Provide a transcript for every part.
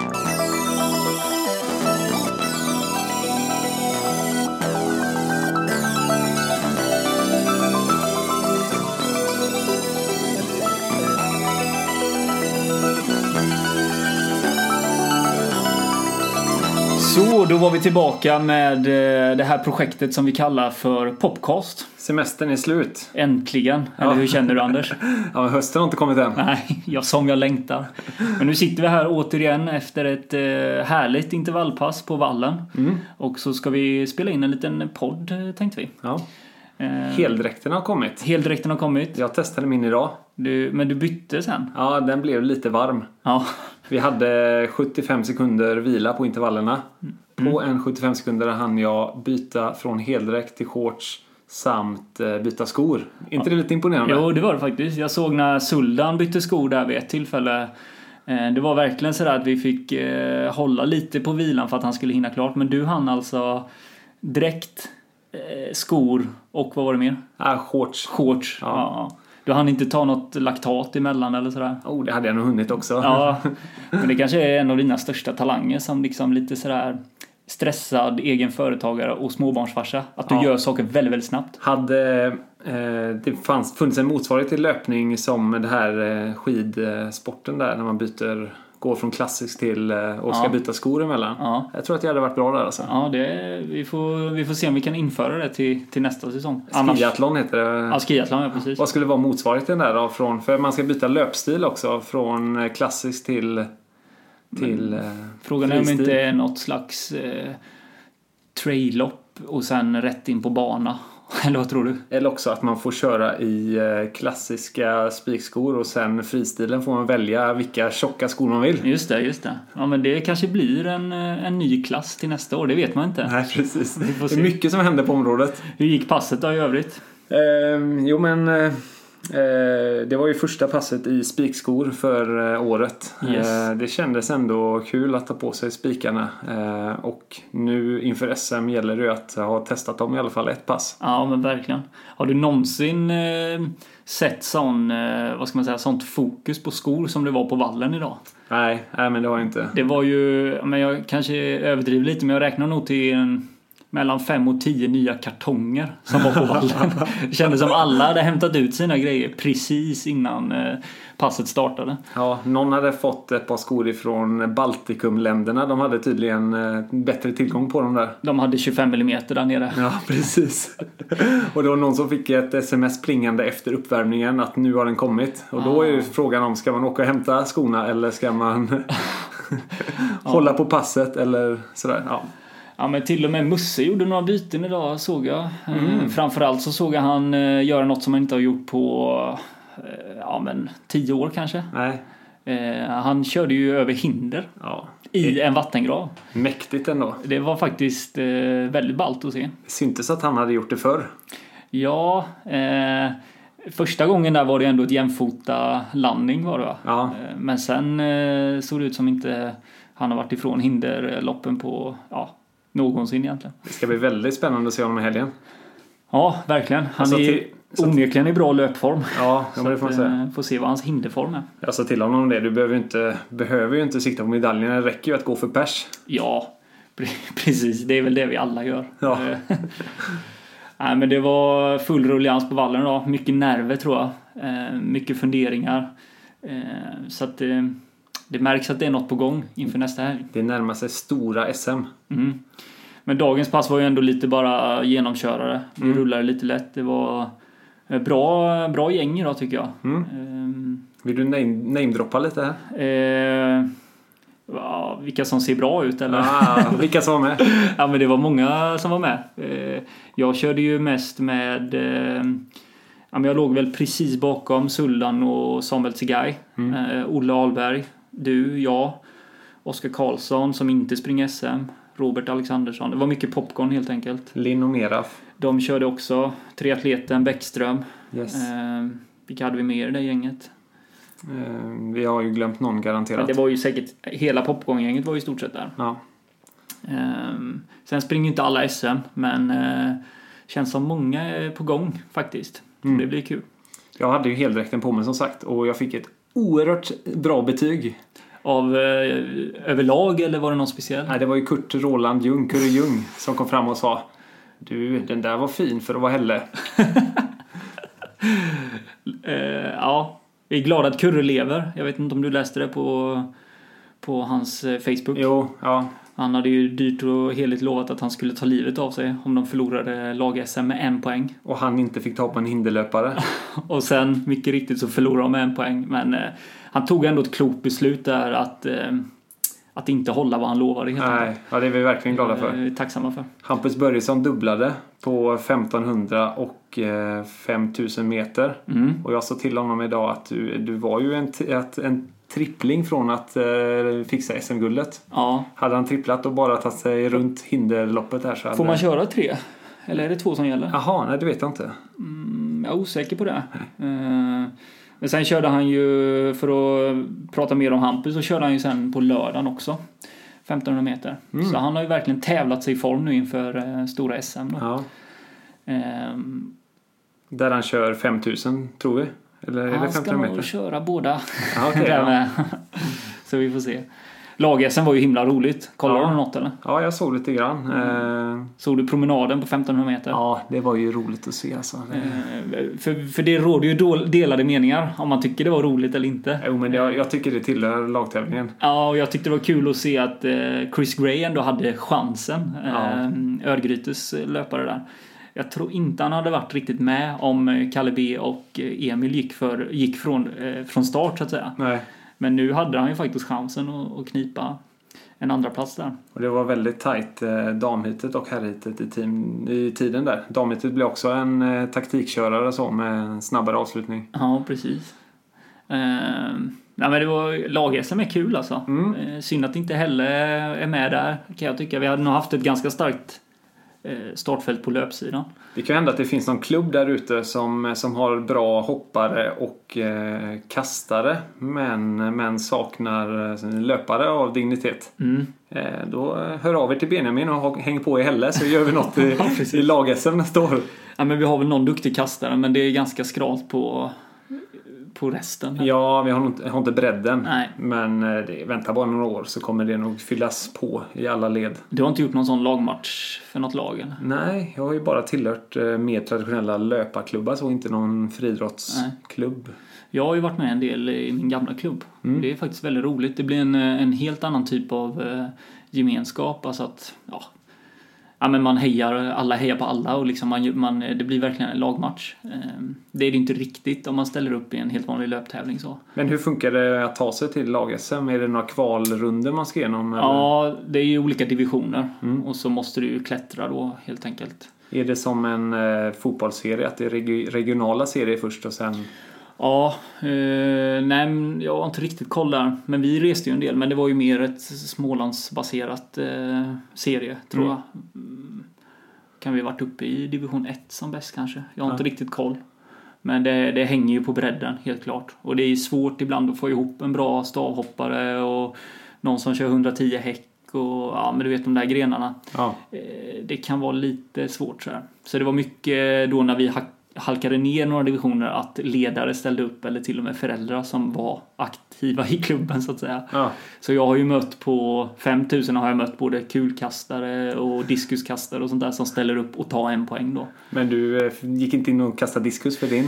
Så, då var vi tillbaka med eh, det här projektet som vi kallar för Popcast. Semestern är slut. Äntligen. Eller Ja. hur känner du Anders? Ja, hösten har inte kommit än. Nej, jag som jag längtar. Men nu sitter vi här återigen efter ett eh, härligt intervallpass på vallen. Och så ska vi spela in en liten podd eh, tänkte vi. Ja. Heldräkten har kommit. Heldräkten har kommit. Jag testade min idag. Du, men du bytte sen? Ja, den blev lite varm. Ja. Vi hade 75 sekunder vila på intervallerna. På en 75 sekunder hann jag byta från heldräkt till shorts samt eh, byta skor. inte det lite imponerande? Jo, det var det faktiskt. Jag såg när Suldan bytte skor där vid ett tillfälle. Eh, Det var verkligen sådär att vi fick eh, hålla lite på vilan för att han skulle hinna klart. Men du hann alltså dräkt, skor och vad var det mer? Ah, shorts. Shorts. Ja. Ja. Du hann inte ta något laktat emellan eller sådär? Oh, det hade jag nog hunnit också. Ja, men det kanske är en av dina största talanger som liksom lite sådär stressad egen företagare och småbarnsfarsa. Att du Ja. gör saker väldigt, väldigt snabbt. Hade eh, det fanns, funnits en motsvarighet till löpning som det här eh, skidsporten där när man byter, går från klassisk till eh, och ska Ja. byta skor emellan. Ja. Jag tror att jag hade varit bra där alltså. Ja, det, vi, får, vi får se om vi kan införa det till, till nästa säsong. Skiathlon heter det. Ja, skiathlon, ja precis. Vad skulle vara motsvarigheten där då? Från, för man ska byta löpstil också. Från eh, klassisk till... till eh, Frågan är om inte är något slags eh, traillopp och sen rätt in på bana. Eller vad tror du? Eller också att man får köra i eh, klassiska spikskor och sen fristilen får man välja vilka tjocka skor man vill. Just det, just det. Ja, men det kanske blir en, eh, en ny klass till nästa år. Det vet man inte. Nej, precis. Det är mycket som händer på området. Hur gick passet då i övrigt? Eh, jo men eh, det var ju första passet i spikskor för eh, året. Yes. Eh, det kändes ändå kul att ta på sig spikarna. Eh, och nu inför SM gäller det ju att ha testat dem i alla fall ett pass. Ja, men verkligen. Har du någonsin eh, sett sån, eh, vad ska man säga, sånt fokus på skor som det var på vallen idag? Nej, nej men det har jag inte. Det var ju, men jag kanske överdriver lite, men jag räknar nog till en, mellan fem och tio nya kartonger som var på vallen. Det kändes som alla hade hämtat ut sina grejer precis innan eh, passet startade. Ja, någon hade fått ett par skor ifrån Baltikumländerna. De hade tydligen eh, bättre tillgång på dem där. De hade 25 mm där nere. Ja, precis. och det var någon som fick ett sms plingande efter uppvärmningen att nu har den kommit. Och då är ju frågan om ska man åka och hämta skorna eller ska man hålla på passet eller sådär. Ja. Ja men till och med Musse gjorde några byten idag såg jag. Eh, Framförallt så såg jag han eh, göra något som han inte har gjort på eh, ja men 10 år kanske. Nej. Han körde ju över hinder Ja. i en vattengrav. Mäktigt ändå. Det var faktiskt väldigt ballt att se. Det syntes att han hade gjort det förr. Ja, eh, första gången där var det ändå ett jämfota landning var det va? Ja. Men sen eh, såg det ut som inte han har varit ifrån hinderloppen på ja, någonsin egentligen. Det ska bli väldigt spännande att se honom i helgen. Ja, verkligen. Han Alltså, är till- onekligen i bra löpform. Ja, Så det får man säga. eh, får se vad hans hinderform är. Jag sa till honom det. Du behöver ju inte, behöver ju inte sikta på medaljen. Det räcker ju att gå för pers. Ja, pre- precis. Det är väl det vi alla gör. Ja. Eh, Nej, men det var full rullians på vallen då. Mycket nerver tror jag. Eh, Mycket funderingar. Så att det, märks att det är något på gång inför nästa helg. Det närmar sig stora SM. Mm. Men dagens pass var ju ändå lite bara genomkörare. Vi Mm. rullade lite lätt. Det var eh, bra, bra gäng idag tycker jag. Mm. Ehm, Vill du name- namedroppa lite här? Eh, ja, vilka som ser bra ut eller? Ah, vilka som var med? ja men det var många som var med. Eh, jag körde ju mest med eh, jag låg väl precis bakom Suldan och Samuel Tsegay. Eh, Olle Ahlberg, du, jag, Oskar Karlsson som inte springer SM. Robert Alexandersson. Det var mycket popcorn helt enkelt. Linn och Meraf. De körde också triatleten Bäckström. Yes. Eh, vilka hade vi mer i det gänget? Eh, vi har ju glömt någon Men garanterat. det var ju säkert, hela popcorngänget var ju i stort sett där. Ja. Ehm, sen springer inte alla SM, men eh, känns som många är på gång faktiskt. Mm. Det blir kul. Jag hade ju heldräkten på mig som sagt och jag fick ett oerhört bra betyg. Av eh, överlag eller var det någon speciell? Nej, det var ju Kurt Roland Ljung, Kurre Ljung, som kom fram och sa Du, den där var fin för att vara Helle. Eh, ja, vi är glada att Kurre lever. Jag vet inte om du läste det på, på hans eh, Facebook. Jo, ja. Han hade ju dyrt och heligt lovat att han skulle ta livet av sig om de förlorade lag-SM med en poäng. Och han inte fick ta på en hinderlöpare. Och sen, mycket riktigt, så förlorade de med en poäng. Men eh, han tog ändå ett klokt beslut där att, eh, att inte hålla vad han lovade. Helt Nej, ja, det är vi verkligen glada för. Eh, tacksamma för. Hampus Börjesson dubblade på 1500 och eh, 5000 meter. Mm. Och jag sa till honom idag att du, du var ju en, att, en trippling från att eh, fixa SM-guldet. Ja. Hade han tripplat och bara tagit sig runt hinderloppet här så hade... Får man köra tre? Eller är det två som gäller? Jaha, nej det vet jag inte. Mm, Jag är osäker på det. Eh, Men sen körde han ju, för att prata mer om Hampus, så körde han ju sen på lördagen också. 1500 meter. Mm. Så han har ju verkligen tävlat sig i form nu inför eh, stora SM. Då. Ja. Ehm, Där han kör 5000 tror vi. Eller är han ska 1500 nog köra båda. Ja, ja. med. Så vi får se. Lag-SM var ju himla roligt. Kollade Ja. du något eller? ja, jag såg lite grann. Eh, Såg du promenaden på 1500 meter? ja, det var ju roligt att se alltså. Eh, För, för det råder ju delade meningar om man tycker det var roligt eller inte. Jo, men jag, jag tycker det tillhör lagtävlingen. Ja, och jag tyckte det var kul att se att eh, Chris Gray ändå hade chansen. Eh, Örgrytes löpare där. Jag tror inte han hade varit riktigt med om eh, Kalle B och eh, Emil gick, för, gick från, eh, från start så att säga. Nej. Men nu hade han ju faktiskt chansen att, att knipa en andra plats där. Och det var väldigt tajt eh, damhitet och herrhitet i, team, i tiden där. Damhitet blev också en eh, taktikkörare så med en snabbare avslutning. Ja, precis. Eh, nej, men det var lag-SM är kul alltså. Mm. Eh, synd att inte Helle är med där kan jag tycka. Vi hade nog haft ett ganska starkt startfält på löpsidan. Det kan hända att det finns någon klubb där ute som, som har bra hoppare och eh, kastare men, men saknar eh, löpare av dignitet. Mm. Eh, då eh, hör av er till Benjamin och häng på i Helle så gör vi något i, Ja, i lag-SM nästa år. Ja, men vi har väl någon duktig kastare men det är ganska skralt på, på resten. Ja, vi har, inte, har inte bredden. Nej. Men eh, det, vänta bara några år så kommer det nog fyllas på i alla led. Du har inte gjort någon sån lagmatch för något lag eller? Nej, jag har ju bara tillhört eh, mer traditionella löparklubbar så inte någon friidrottsklubb. Jag har ju varit med en del i min gamla klubb. Det är faktiskt väldigt roligt. Det blir en, eh, en helt annan typ av gemenskap. Alltså att, ja, ja men man hejar, alla hejar på alla och liksom man, man, det blir verkligen en lagmatch. Eh, Det är det inte riktigt om man ställer upp i en helt vanlig löptävling så. Men hur funkar det att ta sig till lag-SM? Är det några kvalrunder man ska igenom? Eller? Ja, det är ju olika divisioner och så måste du ju klättra då helt enkelt. Är det som en eh, fotbollsserie? Att det är regi- regionala serier först och sen... Ja, eh, nej jag har inte riktigt koll där. Men vi reste ju en del, men det var ju mer ett Smålandsbaserat eh, serie, tror Mm. jag. Mm. Kan vi ha varit uppe i division 1 som bäst kanske? Jag har inte riktigt koll. Men det, det hänger ju på bredden, helt klart. Och det är svårt ibland att få ihop en bra stavhoppare och någon som kör 110 häck och ja, men du vet de där grenarna. Ja. Eh, det kan vara lite svårt så här. Så det var mycket då när vi hack- halkade ner några divisioner att ledare ställde upp eller till och med föräldrar som var aktiva i klubben så att säga. ja. Så jag har ju mött på 5000 har jag mött både kulkastare och diskuskastare och sånt där som ställer upp och tar en poäng då. Men du eh, gick inte in och kastade diskus för din?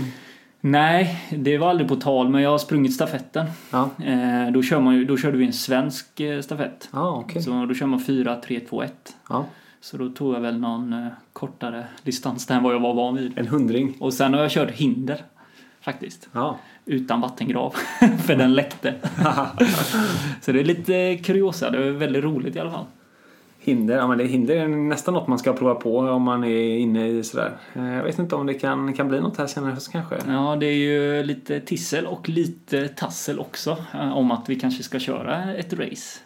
Nej, det var aldrig på tal men jag har sprungit stafetten. Ja, Eh, då, kör man då körde vi en svensk eh, stafett. ah, okej. Så då kör man 4, 3, 2, 1. Ja. Så då tog jag väl någon eh, kortare distans där än vad jag var van vid. En hundring. Och sen har jag kört hinder. Faktiskt. Ja. Utan vattengrav. för den läckte. så det är lite kuriosa. Det är väldigt roligt i alla fall. Hinder, ja men det, hinder är nästan något man ska prova på om man är inne i sådär. Eh, Jag vet inte om det kan, kan bli något här senare höst kanske. Ja, det är ju lite tissel och lite tassel också. eh, Om att vi kanske ska köra ett race.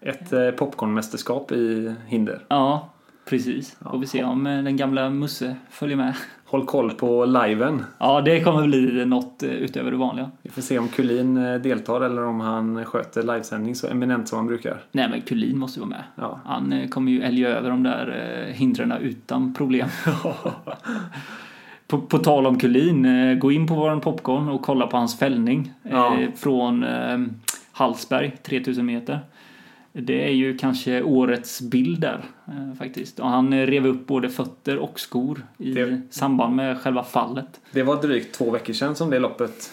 Ett popcornmästerskap i hinder. Ja, precis. Får vi se om eh, den gamla Musse följer med. Håll koll på liven. Ja, det kommer bli något eh, utöver det vanliga. Vi får se om Kulin eh, deltar eller om han sköter livesändning så eminent som han brukar. Nej, men Kulin måste vara med. Ja. Han kommer ju älga över de där hindren utan problem. på, på tal om Kulin, gå in på våran popcorn och kolla på hans fällning. Ja. Från Hallsberg, 3000 meter. Det är ju kanske årets bild där eh, faktiskt. Och han rev upp både fötter och skor i Det- samband med själva fallet. Det var drygt två veckor sedan som det loppet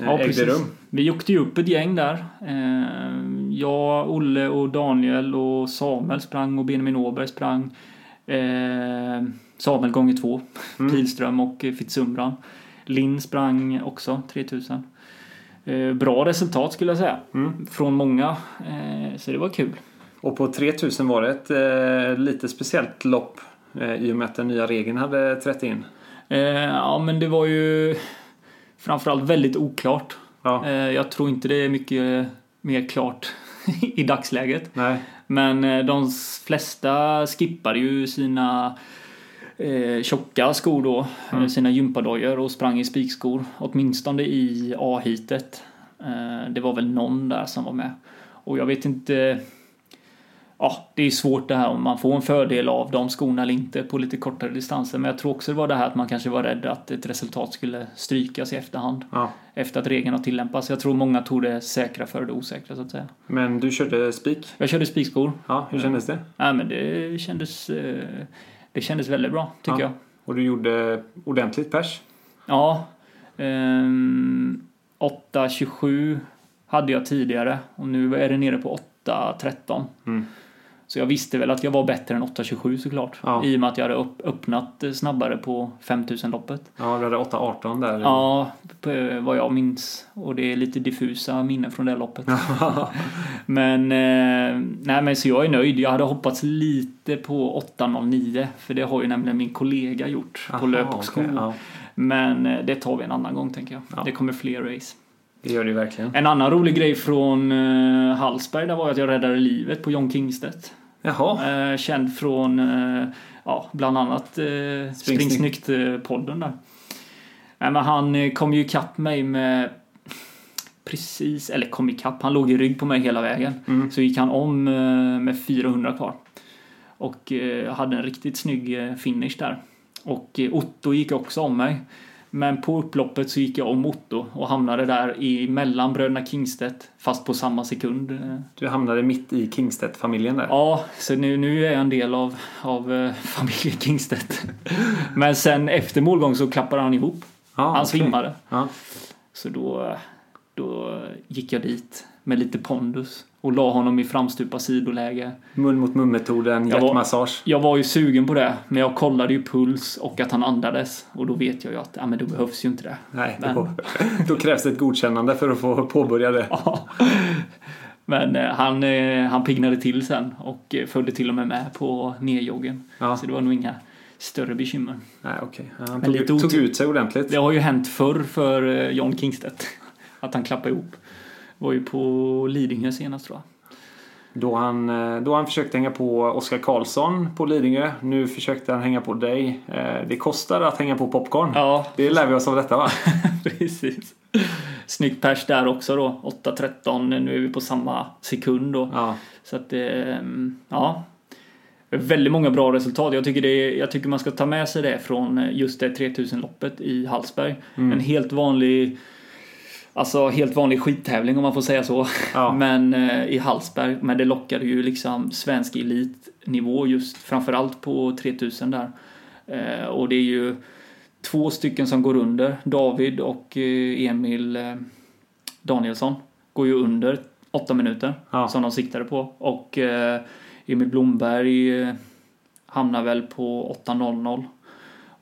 eh, Ja, ägde precis. rum. Vi åkte ju upp ett gäng där. Eh, Jag, Olle och Daniel och Samuel sprang och Benjamin Åberg sprang. Samuel gånger två. Mm. Pilström och Fitzumran. Linn sprang också 3000. Eh, Bra resultat skulle jag säga. Mm. Från många. Eh, Så det var kul. Och på 3000 var det ett eh, lite speciellt lopp i och med att den nya regeln hade trätt in. Ja men det var ju framförallt väldigt oklart. Ja, Jag tror inte det är mycket mer klart i dagsläget. nej. Men de flesta skippade ju sina eh, tjocka skor då, Mm. eh, sina gympadojor och sprang i spikskor. Åtminstone i A-heatet. Eh, det var väl någon där som var med. Och jag vet inte... Ja, det är svårt det här om man får en fördel av de skorna eller inte på lite kortare distanser. Men jag tror också det var det här att man kanske var rädd att ett resultat skulle strykas i efterhand. Ja. Efter att regeln har tillämpats. Jag tror många tog det säkra för det osäkra så att säga. Men du körde spik. Jag körde spikskor. Ja, hur kändes det? Nej men det kändes, eh, det kändes väldigt bra tycker Ja. jag. Och du gjorde ordentligt pers. Ja. ehm, 8.27 hade jag tidigare och nu är det nere på 8.13. Mm. Så jag visste väl att jag var bättre än 8.27 såklart. Ja. I och med att jag hade upp, öppnat eh, snabbare på 5000 loppet. Ja, du hade 8.18 där. Ja, vad jag minns. Och det är lite diffusa minnen från det loppet. Men, eh, nej men så jag är nöjd. Jag hade hoppats lite på 8.09 för det har ju nämligen min kollega gjort på Aha, löp och skor. okej, ja. Men eh, det tar vi en annan gång tänker jag. Ja. Det kommer fler race. Det gör det verkligen. En annan rolig grej från Hallsberg där var att jag räddade livet på John Kingstedt. Jaha. Eh, känd från eh, ja, bland annat eh, Spring Snyggt-podden där. Men han eh, kom ju ikapp mig med precis, eller kom ikapp, han låg i rygg på mig hela vägen. Mm. Så gick han om med 400 kvar. Och hade en riktigt snygg finish där. Och Otto gick också om mig. Men på upploppet så gick jag om Otto och hamnade där i mellan bröderna Kingstedt fast på samma sekund. Du hamnade mitt i Kingstedt-familjen där. Ja, så nu, nu är jag en del av, av eh, familjen Kingstedt. Men sen efter målgång så klappade han ihop. Ja, Han okej. svimmade. Ja. Så då, då gick jag dit med lite pondus och la honom i framstupa sidoläge. Mun mot mun-metoden, Jag var- hjärtmassage. Jag var ju sugen på det, men jag kollade ju puls och att han andades. Och då vet jag ju att ja, men då behövs ju inte det. Nej, Men- då, då krävs det ett godkännande för att få påbörja det. Ja. Men eh, han, eh, han piggnade till sen och eh, följde till och med med på nedjoggen. Ja. Så det var nog inga större bekymmer. Nej. Ja, Han tog, tog ut sig ordentligt. Det har ju hänt förr för John Kingstedt. Att han klappade ihop. Var ju på Lidingö senast tror jag. Då han, eh, då han försökte hänga på Oskar Karlsson på Lidingö. Nu försökte han hänga på dig. Eh, Det kostar att hänga på popcorn. Ja, Det lär vi oss av detta va? precis. Snyggt pers där också då. 8.13. Nu är vi på samma sekund då. Ja. Så att det, ja. Väldigt många bra resultat. Jag tycker, det jag tycker man ska ta med sig det från eh, just det 3000-loppet i Hallsberg. Mm. En helt vanlig Alltså helt vanlig skittävling om man får säga så. Ja. Men eh, i Hallsberg. Men det lockade ju liksom svensk elitnivå just framförallt på 3000 där. Eh, och det är ju två stycken som går under. David och eh, Emil eh, Danielsson går ju under åtta minuter Ja. som de siktade på. Och eh, Emil Blomberg eh, hamnar väl på 8.00.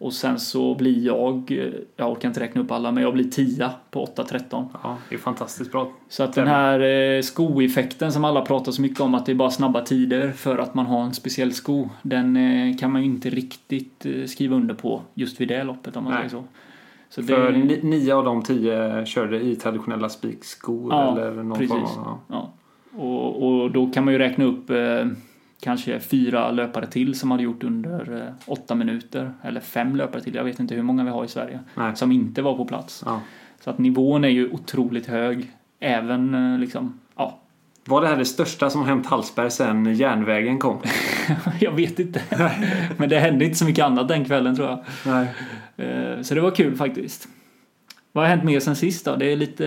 Och sen så blir jag, eh, jag orkar inte räkna upp alla, men jag blir 10 på 8.13. ja, det är fantastiskt bra. Så att den här eh, skoeffekten som alla pratar så mycket om att det är bara snabba tider för att man har en speciell sko. Den eh, kan man ju inte riktigt skriva under på just vid det loppet om man Nej. säger så. så För det, ni, nio av de tio körde i traditionella spikskor Ja, eller någon precis. form av... Ja. ja. och, och då kan man ju räkna upp kanske fyra löpare till som hade gjort under eh, åtta minuter. Eller fem löpare till, jag vet inte hur många vi har i Sverige. Nej. Som inte var på plats. Ja. Så att nivån är ju otroligt hög. Även eh, liksom, ja, Var det här det största som hänt Hallsberg sen järnvägen kom? jag vet inte. Men det hände inte så mycket annat den kvällen tror jag. Nej. Eh, Så det var kul faktiskt. Vad har hänt mer sen sist då? Det, är lite,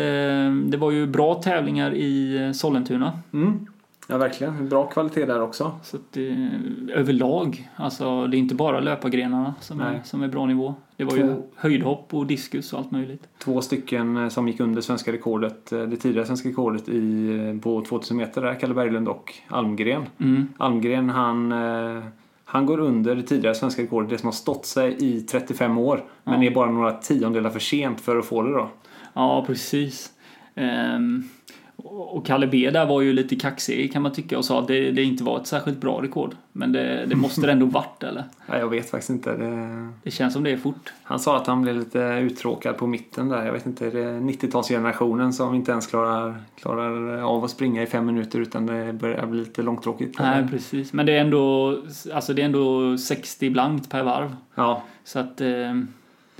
det var ju bra tävlingar i Sollentuna. Mm. Ja, verkligen. Bra kvalitet där också. Så det, överlag, alltså det är inte bara löpargrenarna som, är, som är bra nivå. Det var ju Två- höjdhopp och diskus och allt möjligt. Två stycken eh, som gick under svenska rekordet, eh, det tidigare svenska rekordet i, eh, på 2000 meter där, Kalle Berglund och Almgren. Mm. Almgren han, han går under det tidigare svenska rekordet, det som har stått sig i 35 år. Men Ja. är bara några tiondelar för sent för att få det då. Ja, precis. Ehm, och Kalle B där var ju lite kaxig kan man tycka och sa att det, det inte var ett särskilt bra rekord. Men det, det måste det ändå varit eller? Nej, jag vet faktiskt inte. Det... Det känns som det är fort. Han sa att han blev lite uttråkad på mitten där. Jag vet inte, är det 90-talsgenerationen som inte ens klarar, klarar av att springa i fem minuter utan det börjar bli lite långtråkigt? Nej, precis. Men det är ändå, alltså det är ändå 60 blankt per varv. Ja, Så att eh,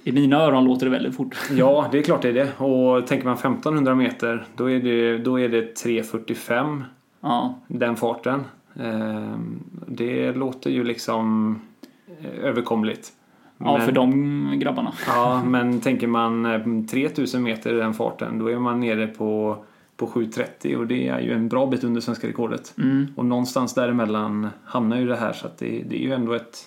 i mina öron låter det väldigt fort. Ja, det är klart det är det. Och tänker man 1500 meter, då är det, då är det 3.45 Ja, den farten. Ehm, Det låter ju liksom eh, överkomligt. ja Men- för de grabbarna. Ja, men tänker man eh, 3000 meter i den farten, då är man nere på, på 7.30 och det är ju en bra bit under svenska rekordet. Mm. Och någonstans däremellan hamnar ju det här så att det, det är ju ändå ett,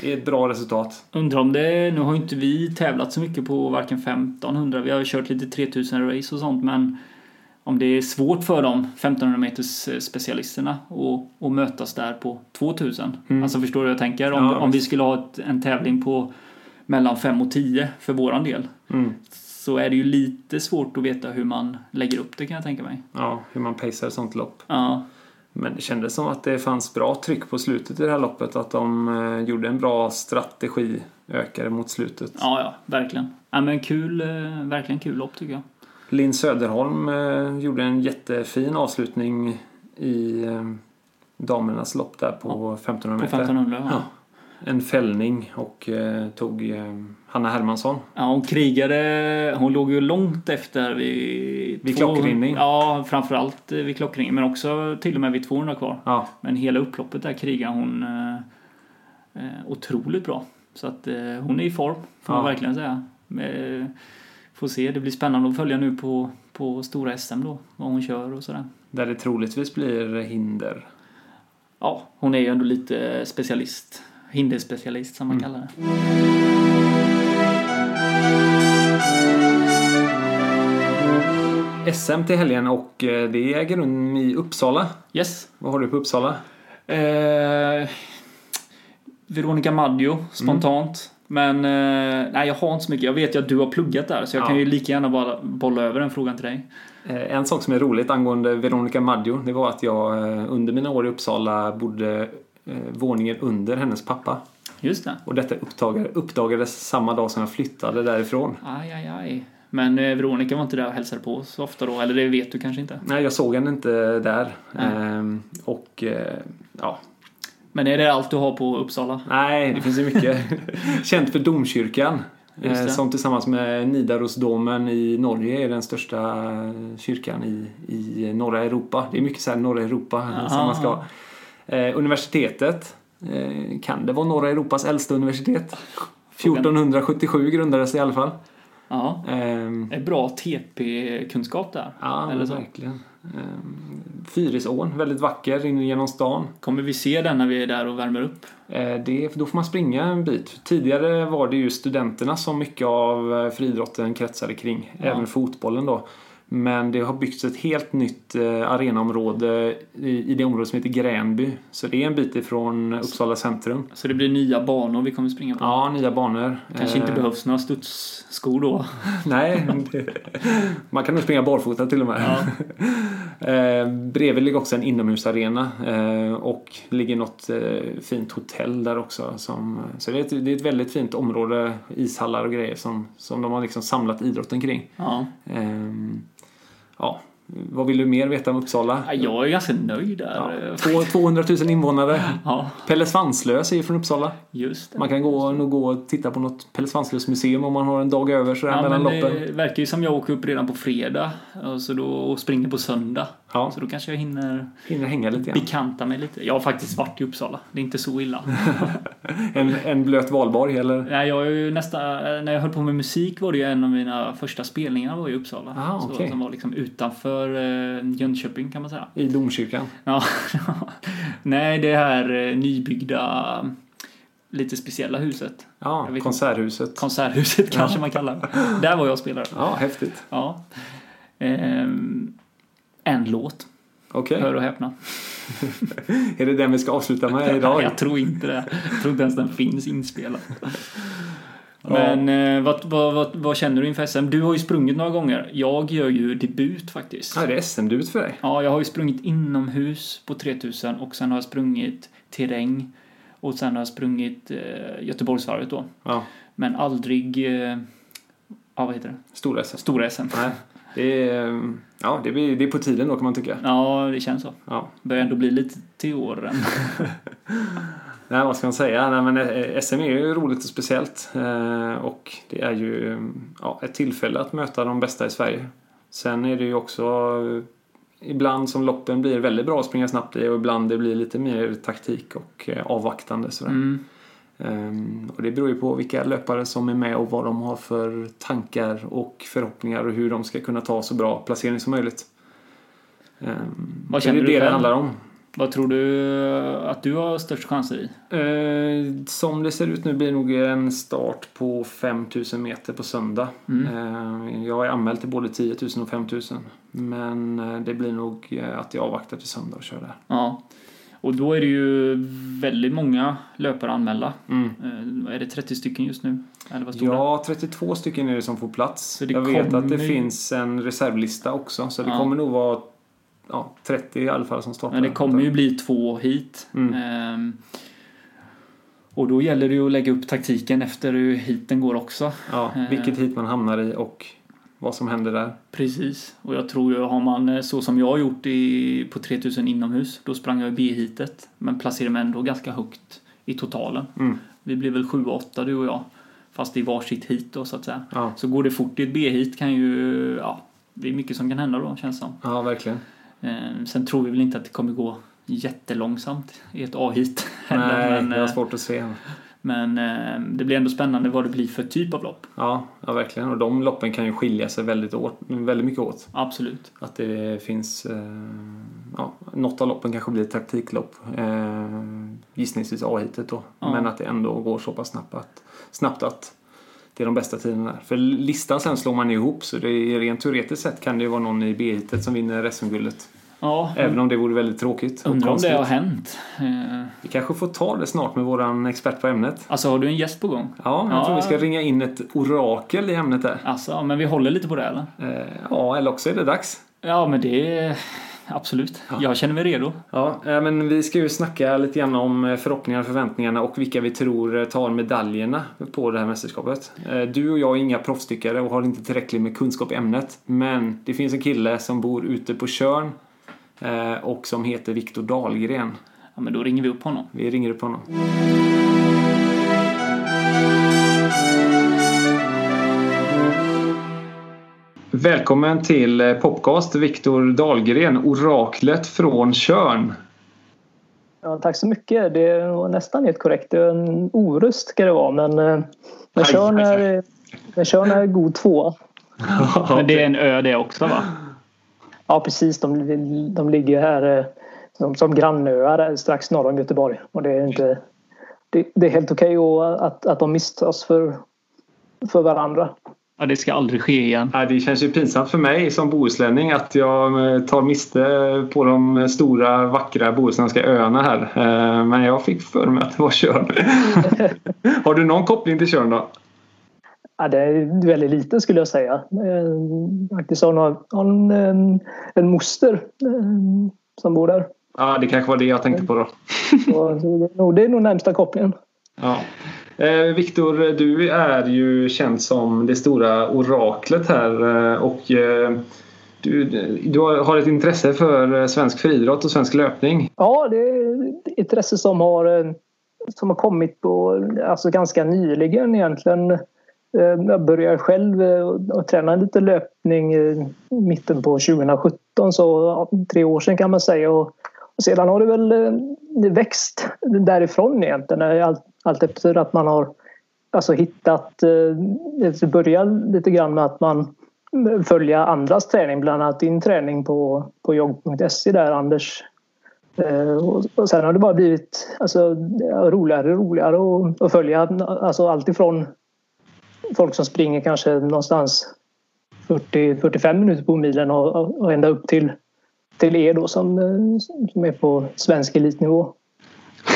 det är ett bra resultat. Undrar om det, nu har inte vi tävlat så mycket på varken 1500, vi har kört lite 3000 race och sånt men om det är svårt för de 1500 meters eh, specialisterna att, att mötas där på 2000. Mm. Alltså förstår du vad jag tänker? Om, Ja, om vi skulle ha ett, en tävling på mellan 5 och 10 för våran del Mm. så är det ju lite svårt att veta hur man lägger upp det kan jag tänka mig. Ja, hur man pacear ett sånt lopp. Ja, Men det kändes som att det fanns bra tryck på slutet i det här loppet. Att de eh, gjorde en bra strategi ökade mot slutet. ja, ja verkligen. Ja, men kul, eh, verkligen kul lopp tycker jag. Linn Söderholm eh, gjorde en jättefin avslutning i damernas lopp där på 1500 På meter. 1500 ja. En fällning och eh, tog eh, Hanna Hermansson. Ja, hon krigade. Hon låg ju långt efter vid... Vid två- klockringning. Ja, framförallt vid klockringning. Men också till och med vid 200 kvar. Ja, Men hela upploppet där krigar hon eh, eh, otroligt bra. Så att eh, hon är i form, får man Ja. verkligen säga. Eh, får se, det blir spännande att följa nu på, på stora SM då. Vad hon kör och sådär. där det troligtvis blir hinder. Ja, hon är ju ändå lite specialist. Hinderspecialist som man Mm. kallar det. SM till helgen och eh, det äger rum i Uppsala. Yes. Vad har du på Uppsala? Eh, Veronica Maggio, spontant. Men eh, nej, jag har inte så mycket. Jag vet ju att du har pluggat där så jag Ja. kan ju lika gärna bara bolla över den frågan till dig. Eh, En sak som är roligt angående Veronica Maggio det var att jag eh, under mina år i Uppsala bodde våningen under hennes pappa. Just det. Och detta uppdagades, uppdagades samma dag som jag flyttade därifrån. Aj, aj, aj. Men eh, Veronica var inte där och hälsade på så ofta då? Eller det vet du kanske inte? Nej, jag såg henne inte där. Ehm, och eh, ja, Men är det allt du har på Uppsala? nej, det finns ju mycket. Känt för domkyrkan. Eh. Som tillsammans med Nidarosdomen i Norge är den största kyrkan i, i norra Europa. Det är mycket så här norra Europa Aha. som man ska. Eh, Universitetet. Eh, kan det vara norra Europas äldsta universitet? Frågan. 1477 grundades det i alla fall. Ja. Är bra TP-kunskap där. ja, Eller så. verkligen. Ehm, Fyrisån, väldigt vacker in genom stan. Kommer vi se den när vi är där och värmer upp? Eh, Det, då får man springa en bit. Tidigare var det ju studenterna som mycket av eh, friidrotten kretsade kring. Ja. Även fotbollen då. Men det har byggts ett helt nytt eh, arenaområde i, det område som heter Gränby. Så det är en bit ifrån Uppsala centrum. Så det blir nya banor vi kommer springa på? Ja, nya banor. Kanske inte Eh, behövs några studsskor då? Nej, man kan nog springa barfota till och med. eh, bredvid ligger också en inomhusarena och ligger något fint hotell där också. Så det är, ett, väldigt fint område, ishallar och grejer som, som de har liksom samlat idrotten kring. Ja. Eh, ja, vad vill du mer veta om Uppsala? Ja, Jag är ganska nöjd Ja, där. två- 200 000 invånare. Ja, Pelle Svanslös är ju från Uppsala. just det. Man kan gå, nog gå och titta på något Pelle Svanslös museum om man har en dag över sådär Ja, mellan loppen. det verkar ju som jag åker upp redan på fredag och, så då, och springer på söndag. Ja. Så då kanske jag hinner Hinner hänga lite bekanta mig lite. Jag har faktiskt varit i Uppsala. Det är inte så illa. En, en blöt valborg eller? Nej, jag är ju nästan, när jag höll på med musik var det ju en av mina första spelningar var i Uppsala. Ah, så, okej. som var liksom utanför eh, Jönköping kan man säga. I domkyrkan? Ja, Nej, det här eh, nybyggda, lite speciella huset. Ja, Jag vet konserthuset. Konserthuset kanske man kallar det. Där var jag och spelade. Ja, häftigt. Ja. Ehm, en låt, Okej. hör och häpna. Är det den vi ska avsluta med idag? Jag tror inte det. Jag tror inte ens den finns inspelad. Men eh, vad, vad, vad, vad känner du inför SM? Du har ju sprungit några gånger. Jag gör ju debut faktiskt. Ja, det är SM-debut för dig. Ja, jag har ju sprungit inomhus på 3000 och sen har jag sprungit terräng. Och sen har jag sprungit eh, Göteborgsvarvet då. Ja, Men aldrig, eh, ja vad heter det? stora SM. Stora SM. Nej, det är, ja, det, blir, det är på tiden då kan man tycka. Ja, det känns så. Ja. Börjar ändå bli lite till åren. Nej, vad ska man säga? Nej, men eh, SM är ju roligt och speciellt. Eh, Och det är ju ja, ett tillfälle att möta de bästa i Sverige. Sen är det ju också eh, ibland som loppen blir väldigt bra att springa snabbt i och ibland det blir lite mer taktik och avvaktande. Sådär. Mm. Ehm, Och det beror ju på vilka löpare som är med och vad de har för tankar och förhoppningar och hur de ska kunna ta så bra placering som möjligt. Ehm, Vad det känner är du det det själv? handlar om. Vad tror du att du har störst chanser i? Eh, som det ser ut nu blir det nog en start på 5000 meter på söndag. Mm. Jag är anmäld till både 10 000 och 5000. Men eh, det blir nog eh, att jag avvaktar till söndag och kör där. Ja. Och då är det ju väldigt många löpare anmälda. Mm. Eh, Är det 30 stycken just nu? Eller vad? Ja, 32 stycken är det som får plats. Jag vet att det ju- finns en reservlista också. Så det Ja. kommer nog vara ja, 30 i alla fall som startar. Men det kommer ju bli två hit. Mm. Ehm, och då gäller det ju att lägga upp taktiken efter hur hiten går också. Ja, vilket hit man hamnar i och vad som händer där. Precis. Och jag tror ju, har man eh, så som jag har gjort i, på 3000 inomhus, då sprang jag i B-hitet. Men placerade mig ändå ganska högt i totalen. Mm. Vi blev väl 7-8 du och jag. Fast i varsitt hit då så att säga. Ja, Så går det fort i ett B-hit kan ju, ja, det är mycket som kan hända då känns det som. ja verkligen. Eh, sen tror vi väl inte att det kommer gå jättelångsamt i ett A-hit. heller, Nej, men jag har eh, svårt att se. Men eh, det blir ändå spännande vad det blir för typ av lopp. Ja, ja, verkligen. Och de loppen kan ju skilja sig väldigt, åt, väldigt mycket åt. Absolut. Att det finns... Eh, ja, något av loppen kanske blir ett taktiklopp. Eh, gissningsvis A-hitet då. Ja. Men att det ändå går så pass snabbt att, snabbt att det är de bästa tiderna där. För listan sen slår man ihop så det är rent teoretiskt sett kan det ju vara någon i B-hitet som vinner SM-guldet. Ja, Även om det vore väldigt tråkigt. och undrar om det har hänt. Eh, Vi kanske får ta det snart med våran expert på ämnet. alltså har du en gäst på gång? Ja, jag Ja. tror vi ska ringa in ett orakel i ämnet där. Alltså, ja, men vi håller lite på det eller? Eh, ja, eller också är det dags. Ja, men det är absolut. Jag känner mig redo. Ja, eh, men vi ska ju snacka lite grann om förhoppningarna, förväntningarna och vilka vi tror tar medaljerna på det här mästerskapet. Du och jag är inga proffstyckare och har inte tillräckligt med kunskap i ämnet. Men det finns en kille som bor ute på eh, och som heter Viktor Dahlgren. Ja, men då ringer vi upp honom. Vi ringer upp honom. Välkommen till eh, Popcast, Viktor Dahlgren, oraklet från Tjörn. Ja, tack så mycket. Det var nästan helt korrekt. Det är En orust ska det vara, men, eh, men Tjörn aj, är, är god tvåa. Men det är en ö det också va? Ja, precis. De, de ligger här eh, som, som grannöar strax norr om Göteborg. Och det är, inte, det, det är helt okej att, att, att de misstas för, för varandra. Ja, det ska aldrig ske igen. Ja, det känns ju pinsamt för mig som bohuslänning att jag eh, tar miste på de stora vackra bohuslänska öarna här. Eh, Men jag fick för mig att det var Tjörn. Har du någon koppling till Tjörn då? Ja, det är väldigt lite skulle jag säga. Eh, Faktiskt har har en, en, en moster eh, som bor där. Ja, det kanske var det jag tänkte på då. Så, det, är nog, det är nog närmsta kopplingen. Ja. Eh, Viktor, du är ju känd som det stora oraklet här eh, och du, du har ett intresse för svensk friidrott och svensk löpning. Ja, det är ett intresse som har, som har kommit på, alltså ganska nyligen egentligen. Eh, jag började själv eh, och träna lite löpning i mitten på 2017 så tre år sedan kan man säga och, sedan har det väl eh, växt därifrån egentligen allt, allt efter att man har alltså hittat, det börjar lite grann med att man följa andras träning, bland annat din träning på, på jogg.se där Anders. Och sen har det bara blivit alltså, roligare och roligare att, att följa alltså, allt ifrån folk som springer kanske någonstans 40-45 minuter på milen och, och ända upp till, till er då som, eh, som är på svensk elitnivå.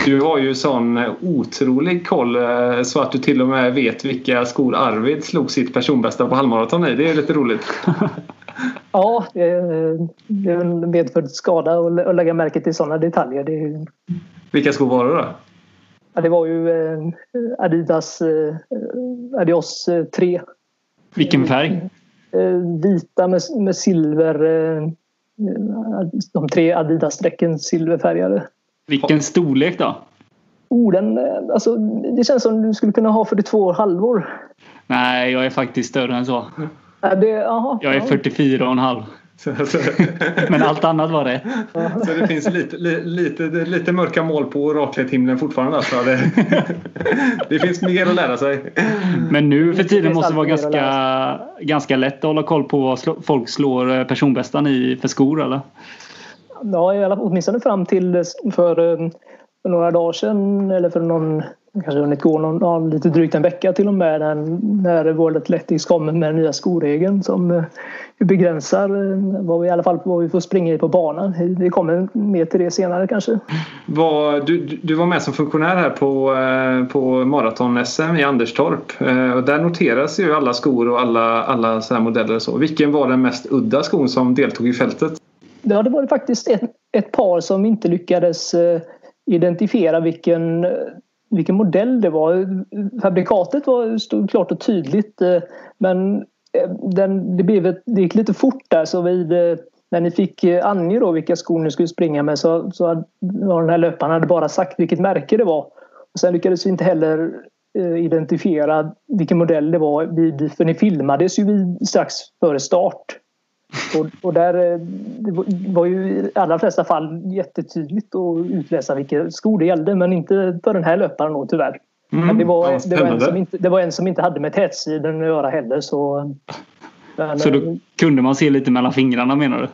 Du har ju sån otrolig koll eh, så att du till och med vet vilka skor Arvid slog sitt personbästa på halvmaraton i. Det är lite roligt. ja, det är en medfödd skada att lägga märke till sådana detaljer. Det... Vilka skor var det då? Ja, det var ju eh, Adidas eh, Adios 3. Vilken färg? Vita med, med silver. De tre Adidas-strecken silverfärgade. Vilken storlek då? Oh, den, alltså, det känns som du skulle kunna ha 42 halvor. Nej, jag är faktiskt större än så. Ja, det, aha, jag är 44 och en halv. Men allt annat var rätt. Så det finns lite, lite, lite mörka mål på rakhimlen fortfarande alltså. Det, det finns mer att lära sig. Men nu för tiden måste det vara ganska, ganska lätt att hålla koll på vad folk slår eh, personbästan i för skor eller? ja, åtminstone fram till för, eh, för några dagar sedan eller för någon kanske hunnit gå någon, ja, lite drygt en vecka till och med när, World Athletics kommer med den nya skoregeln som uh, begränsar uh, vad vi, i alla fall vad vi får springa i på banan. Vi kommer mer till det senare kanske. Var, du, du var med som funktionär här på, uh, på maraton-SM i Anderstorp och där noteras ju alla skor och alla, alla så modeller och så. Vilken var den mest udda skon som deltog i fältet? Ja, det var faktiskt ett, ett par som inte lyckades eh, identifiera vilken, vilken modell det var. Fabrikatet var, stod klart och tydligt eh, men eh, den, det, blev ett, det gick lite fort där så vid, eh, när ni fick ange då vilka skor ni skulle springa med så, så hade, den här löparen hade bara sagt vilket märke det var. Och sen lyckades vi inte heller identifiera vilken modell det var vid, för ni filmades ju vid, strax före start. Och, och där, eh, det var ju i allra flesta fall jättetydligt att utläsa vilka skor det gällde men inte för den här löparen då tyvärr. Mm, men det var, ja, det, var en som inte, det var en som inte hade med tätstriden att göra heller så... Men, så då eh, kunde man se lite mellan fingrarna menar du?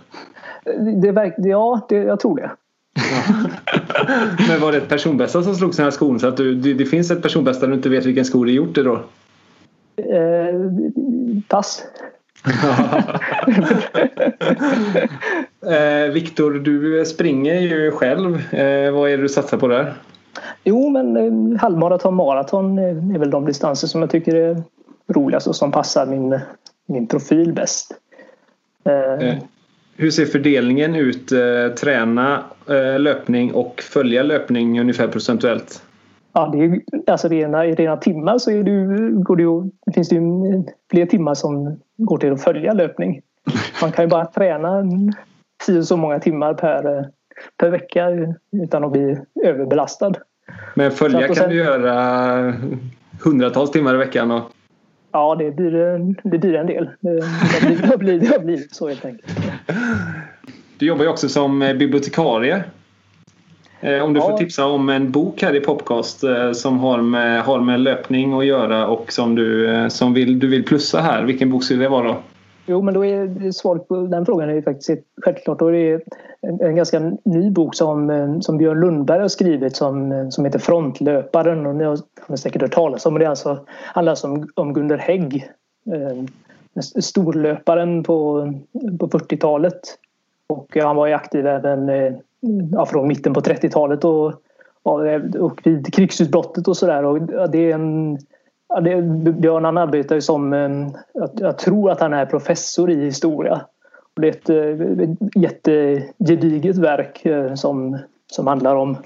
Det verk, ja, det, jag tror det. men var det ett personbästa som slog här skon så att du, det, det finns ett personbästa du inte vet vilken sko det gjort det då? Eh, pass. eh, Viktor, du springer ju själv. Eh, vad är det du satsar på där? Jo, men eh, halvmaraton, maraton är väl de distanser som jag tycker är roligast och som passar min, min profil bäst. Eh, hur ser fördelningen ut? Eh, träna eh, löpning och följa löpning ungefär procentuellt? Ja, det är, alltså rena, rena timmar så är det, går det, ju, finns det ju fler timmar som går till att följa löpning. Man kan ju bara träna tio så många timmar per, per vecka utan att bli överbelastad. Men följa sen, kan du göra hundratals timmar i veckan? Och... Ja, det blir, det blir en del. Det, det, blir, det, blir, det blir så helt enkelt. Du jobbar ju också som bibliotekarie om du ja. får tipsa om en bok här i Popcast eh, som har med, har med löpning att göra och som du, eh, som vill, du vill plussa här. Vilken bok skulle det vara då? Jo, men då är svaret på den frågan är ju faktiskt självklart. Då är det en, en ganska ny bok som, som Björn Lundberg har skrivit som, som heter Frontlöparen. Och ni har, har säkert hört talas om det. Är alltså, handlar alltså om, om Gunder Hägg. Eh, storlöparen på, på 40-talet. Och han var ju aktiv även ja, från mitten på 30-talet och, och vid krigsutbrottet och sådär. Det är en, ja, det, Björn han arbetar ju som, jag, jag tror att han är professor i historia. Och det är ett, ett jättegediget verk eh, som, som handlar om,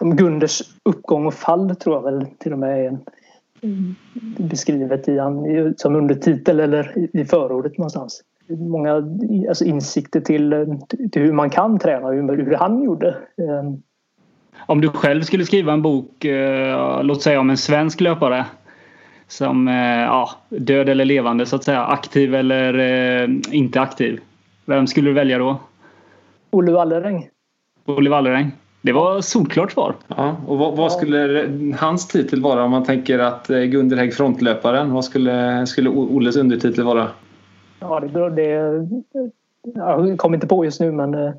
om Gunders uppgång och fall tror jag väl till och med är beskrivet i, som undertitel eller i förordet någonstans många alltså insikter till, till hur man kan träna och hur, hur han gjorde. Ehm. Om du själv skulle skriva en bok, eh, låt säga om en svensk löpare. som ja, död eller levande så att säga. Aktiv eller eh, inte aktiv. Vem skulle du välja då? Olle Walleräng. Olle Walleräng. Det var solklart svar. Ja, och vad, vad, skulle hans titel vara om man tänker att eh, Gunderhägg frontlöparen? Vad skulle, skulle Olles undertitel vara? Ja, det, det jag kommer inte på just nu men eh,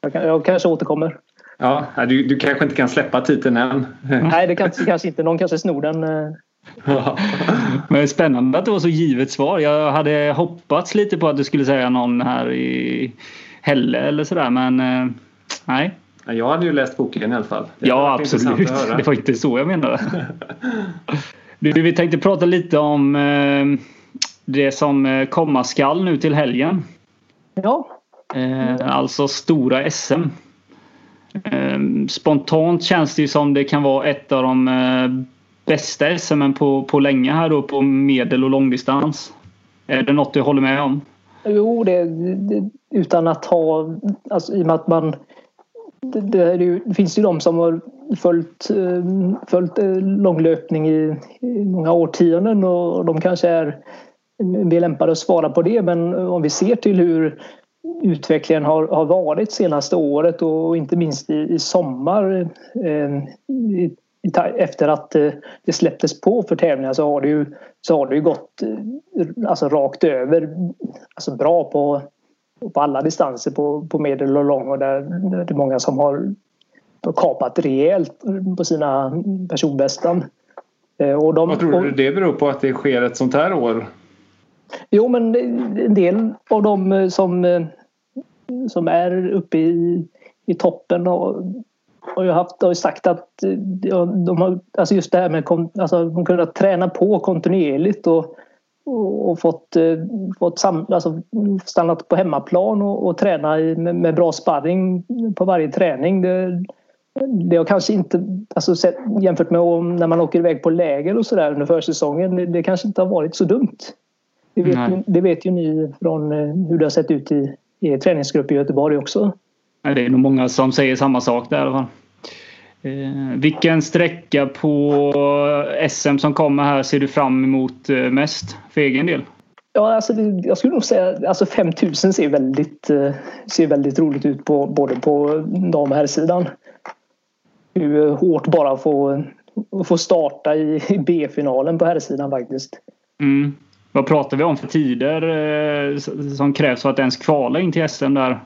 jag, jag kanske återkommer. Ja, du, du kanske inte kan släppa titeln än? Nej, det kanske, kanske inte. Någon kanske snor den. Eh. Men spännande att det var så givet svar. Jag hade hoppats lite på att du skulle säga någon här i Helle eller sådär men nej. Jag hade ju läst boken i alla fall. Det ja absolut. Det var inte så jag menade. vi tänkte prata lite om eh, det som eh, komma skall nu till helgen. Ja. Eh, alltså stora SM. Spontant känns det ju som det kan vara ett av de bästa SM på, på länge här då på medel och långdistans. Är det något du håller med om? Jo, det, det utan att ha... Alltså, I och med att man det, det, det, finns ju de som har följt, eh, följt eh, långlöpning i, i många årtionden och de kanske är mer lämpade att svara på det. Men om vi ser till hur utvecklingen har, har varit senaste året och inte minst i, i sommar eh, i, efter att eh, det släpptes på för tävlingar så har det ju, så har det ju gått alltså rakt över alltså bra på på alla distanser på, på medel och lång och där det är många som har kapat rejält på sina personbästan. Eh, och de, Vad tror du det beror på att det sker ett sånt här år? Jo men en del av de eh, som, eh, som är uppe i, i toppen har, har ju haft, har sagt att eh, de har, alltså just det här med alltså, de kunnat träna på kontinuerligt och och och fått, fått sam, alltså stannat på hemmaplan och, och träna i, med, med, bra sparring på varje träning. Det, det har kanske inte, alltså sett, jämfört med när man åker iväg på läger och sådär under försäsongen, det, det, kanske inte har varit så dumt. Det vet, det vet ju ni från eh, hur det har sett ut i, i träningsgrupp i Göteborg också. Det är nog många som säger samma sak där i alla fall. Eh, vilken sträcka på SM som kommer här ser du fram emot eh, mest för egen del? Ja, alltså jag skulle nog säga alltså 5000 ser väldigt, eh, ser väldigt roligt ut på, både på dam och herrsidan. Hur hårt bara få, få starta i, i B-finalen på herrsidan faktiskt. Mm. Vad pratar vi om för tider eh, som krävs för att ens kvala in till SM där?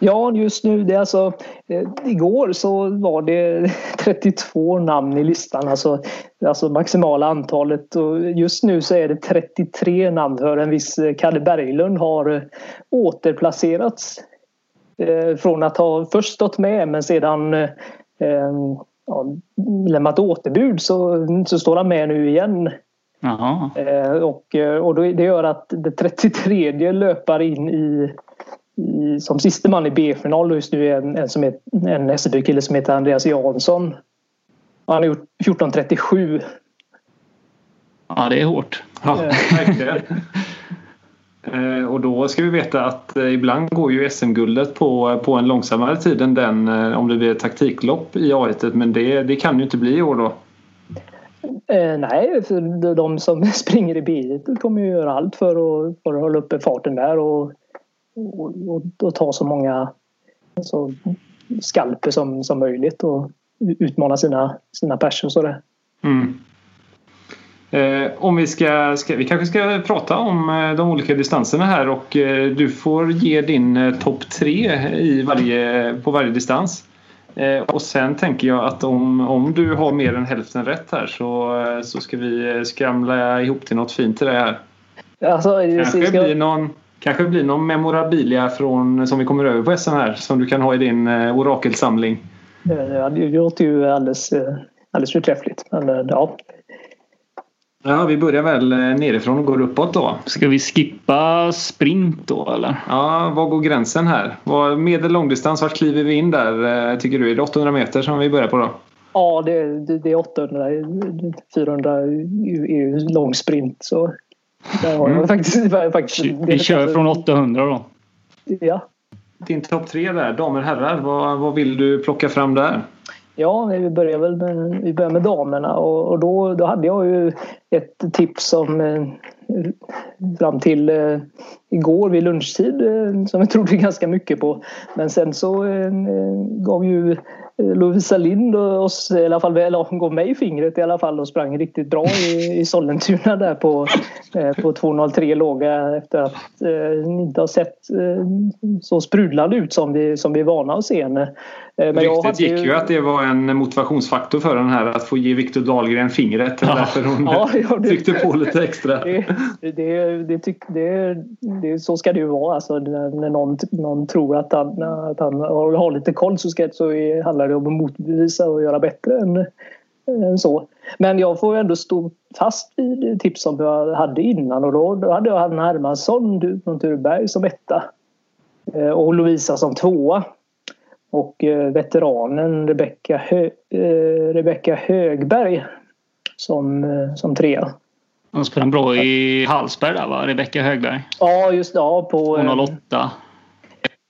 Ja, just nu. Det är alltså, eh, igår så var det 32 namn i listan. Alltså, alltså maximala antalet. Och just nu så är det 33 namn för en viss eh, Kalle Berglund har eh, återplacerats. Eh, från att ha först stått med men sedan eh, eh ja, lämnat återbud så, så står han med nu igen. Eh, och, och då, det gör att det 33 löpar in i som siste man i B-final just nu är en, en, som är, en Hässelby-kille som heter Andreas Jansson. Han har gjort 14.37. Ja, det är hårt. Ja, verkligen. Eh, och då ska vi veta att eh, ibland går ju SM-guldet på, på en långsammare tid än den eh, om det blir ett taktiklopp i A1 men det, det kan ju inte bli i år då. Eh, nej, för de som springer i B1 kommer ju göra allt för att, för att hålla uppe farten där och och, och, och ta så många alltså, skalper som, som möjligt och utmana sina, sina pers och sådär. Mm. Eh, om vi ska, ska, vi kanske ska prata om eh, de olika distanserna här och eh, du får ge din eh, topp tre i varje, på varje distans. Eh, och sen tänker jag att om, om du har mer än hälften rätt här så, eh, så ska vi skramla ihop till något fint till det här. Alltså, kanske ska... blir någon Kanske blir någon memorabilia från, som vi kommer över på SM här som du kan ha i din eh, orakelsamling. Det låter ju alldeles, eh, alldeles förträffligt. Men, eh, ja. Ja, vi börjar väl nerifrån och går uppåt då. Ska vi skippa sprint då eller? Ja, var går gränsen här? Medel långdistans, vart kliver vi in där tycker du? Är det 800 meter som vi börjar på då? Ja, det, det, det är 800. 400 är ju lång sprint. Så där har jag mm. faktiskt, faktiskt Vi kör från 800 då. Ja. Din topp tre där, damer och herrar. Vad, vad vill du plocka fram där? Ja, vi börjar väl med, vi börjar med damerna och, och då, då hade jag ju ett tips som eh, fram till eh, igår vid lunchtid eh, som jag trodde ganska mycket på. Men sen så eh, gav ju eh, Lovisa Lind oss, i alla fall, eller hon gav mig fingret i alla fall och sprang riktigt bra i, i Sollentuna där på, eh, på 2.03 låga efter att eh, inte ha sett eh, så sprudlande ut som vi, som vi är vana att se henne. Men Ryktet gick ju att det var en motivationsfaktor för den här att få ge Viktor Dahlgren fingret. Ja. Därför hon ja, ja, det, tryckte på lite extra. Det, det, det, tyck, det, det, så ska det ju vara. Alltså, när någon, någon tror att han, att han har lite koll så, ska, så handlar det om att motbevisa och göra bättre än, än så. Men jag får ändå stå fast vid tips som jag hade innan och då, då hade jag Hanna Hermansson från Tureberg som etta eh, och Lovisa som tvåa. Och eh, veteranen Rebecka, Hö, eh, Rebecka Högberg som, som trea. Hon spelar bra i Hallsberg där va? Rebecka Högberg. Ja, just det. Ja, på... 208.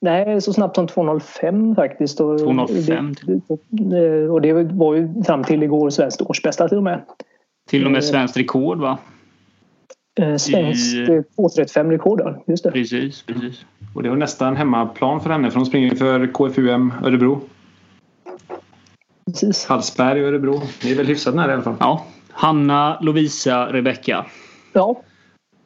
Nej, så snabbt som 2.05 faktiskt. 2.05 Och det var ju fram till igår svenskt årsbästa till och med. Till och med svenskt rekord va? Svenskt I... 2.35 rekord, just det. Precis, precis. Och det var nästan hemmaplan för henne för hon springer för KFUM Örebro. Precis. Hallsberg och Örebro. Det är väl hyfsat nära i alla fall. Ja. Hanna, Lovisa, Rebecka. Ja.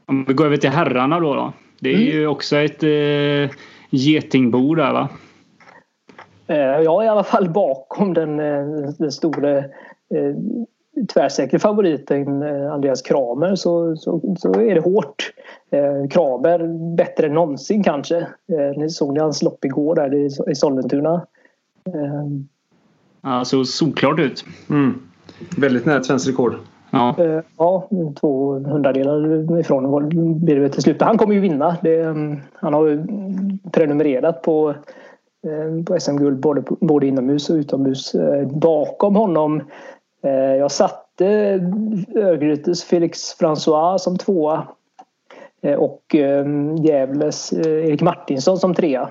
Om vi går över till herrarna då. då. Det är mm. ju också ett eh, getingbo där va? Eh, jag är i alla fall bakom den, eh, den stora eh, tvärsäkra favoriten eh, Andreas Kramer så, så, så är det hårt. Eh, Kramer bättre än någonsin kanske. Eh, ni såg ni hans lopp igår där i, i Sollentuna. Eh. Ja, såg solklart ut. Mm. Väldigt nära ett svenskt rekord. Ja. Eh, ja, två hundradelar ifrån blir det till slut. Han kommer ju vinna. Det, mm, han har ju prenumererat på, eh, på SM-guld både, både inomhus och utomhus. Eh, bakom honom jag satte Örgrytes Felix François som tvåa och Gävles Erik Martinsson som trea.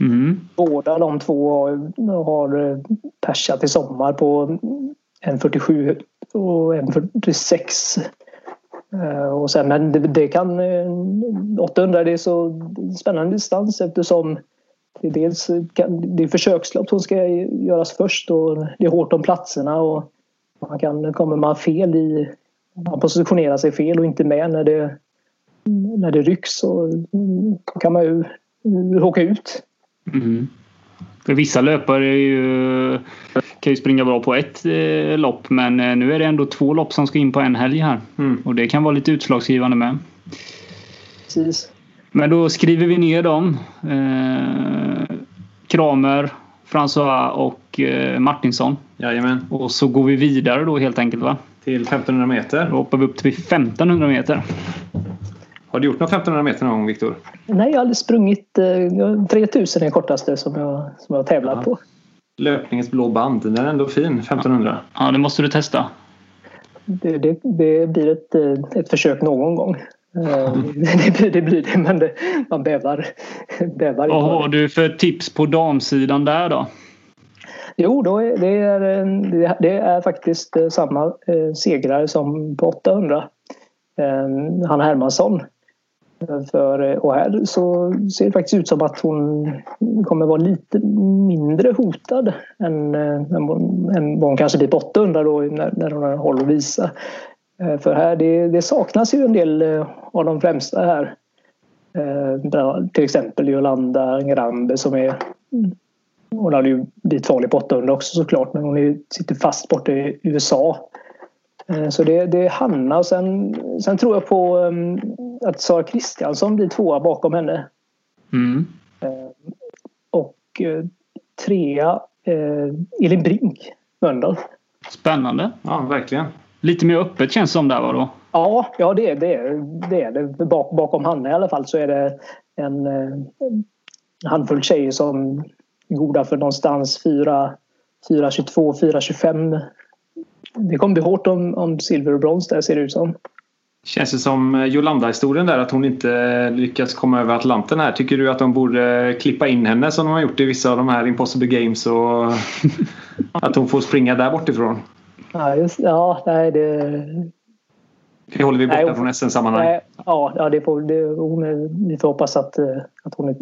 Mm. Båda de två har persat i sommar på en 47 och en 46. Eh, och sen, men det, det kan 800 eh, det är så spännande distans eftersom det dels kan, det är försökslopp som ska göras först och det är hårt om platserna och man kan, kommer man fel i man positionerar sig fel och inte med när det, när det rycks så kan man ju åka ut. Mm. För vissa löpare ju, kan ju springa bra på ett eh, lopp men eh, nu är det ändå två lopp som ska in på en helg här. Mm. Och det kan vara lite utslagsgivande med. Precis. Men då skriver vi ner dem. Eh, Kramer, François och eh, Martinsson. Jajamän. Och så går vi vidare då helt enkelt va? Till 1500 meter. Då hoppar vi upp till 1500 meter. Har du gjort några 1500 meter någon gång Viktor? Nej, jag har aldrig sprungit. Eh, 3000 är det kortaste som jag, som jag har tävlat ja. på. Löpningens blå band, den är ändå fin, 1500. Ja, det måste du testa. Det, det, det blir ett, eh, ett försök någon gång. Eh, det, blir, det blir det, men det, man bävar. bävar Vad har du för tips på damsidan där då? Jo, då är, det, är, det är faktiskt samma segrare som på 800. Hanna Hermansson för, eh, och här så ser det faktiskt ut som att hon kommer vara lite mindre hotad än, eh, än, än vad hon kanske blir på 800 då när, när hon har håll att visa. Eh, för här det, det, saknas ju en del av de främsta här. Till exempel Jolanda Grambe som är hon hade ju blivit farlig på 800 också såklart men hon sitter fast borta i USA. Så det, det är Hanna och sen, sen tror jag på ehm, att Sara Kristiansson blir tvåa bakom henne. Mm. Eh, och eh, trea eh, Elin Brink, Mölndal. Spännande. Ja, verkligen. Lite mer öppet känns det som där då? Ja, ja det, det, det är det. Bak, bakom Hanna i alla fall så är det en, en handfull tjejer som är goda för någonstans 4, 4.22, 4.25. Det kommer bli hårt om, om silver och brons där ser det ut som. Känns det som Jolanda-historien där att hon inte lyckats komma över Atlanten här. Tycker du att de borde klippa in henne som de har gjort i vissa av de här Impossible Games och att hon får springa där bortifrån? Ja, just, ja nej det... Det håller vi borta nej, från SM-sammanhang. Ja, ja det får, det, hon, vi får hoppas att, att hon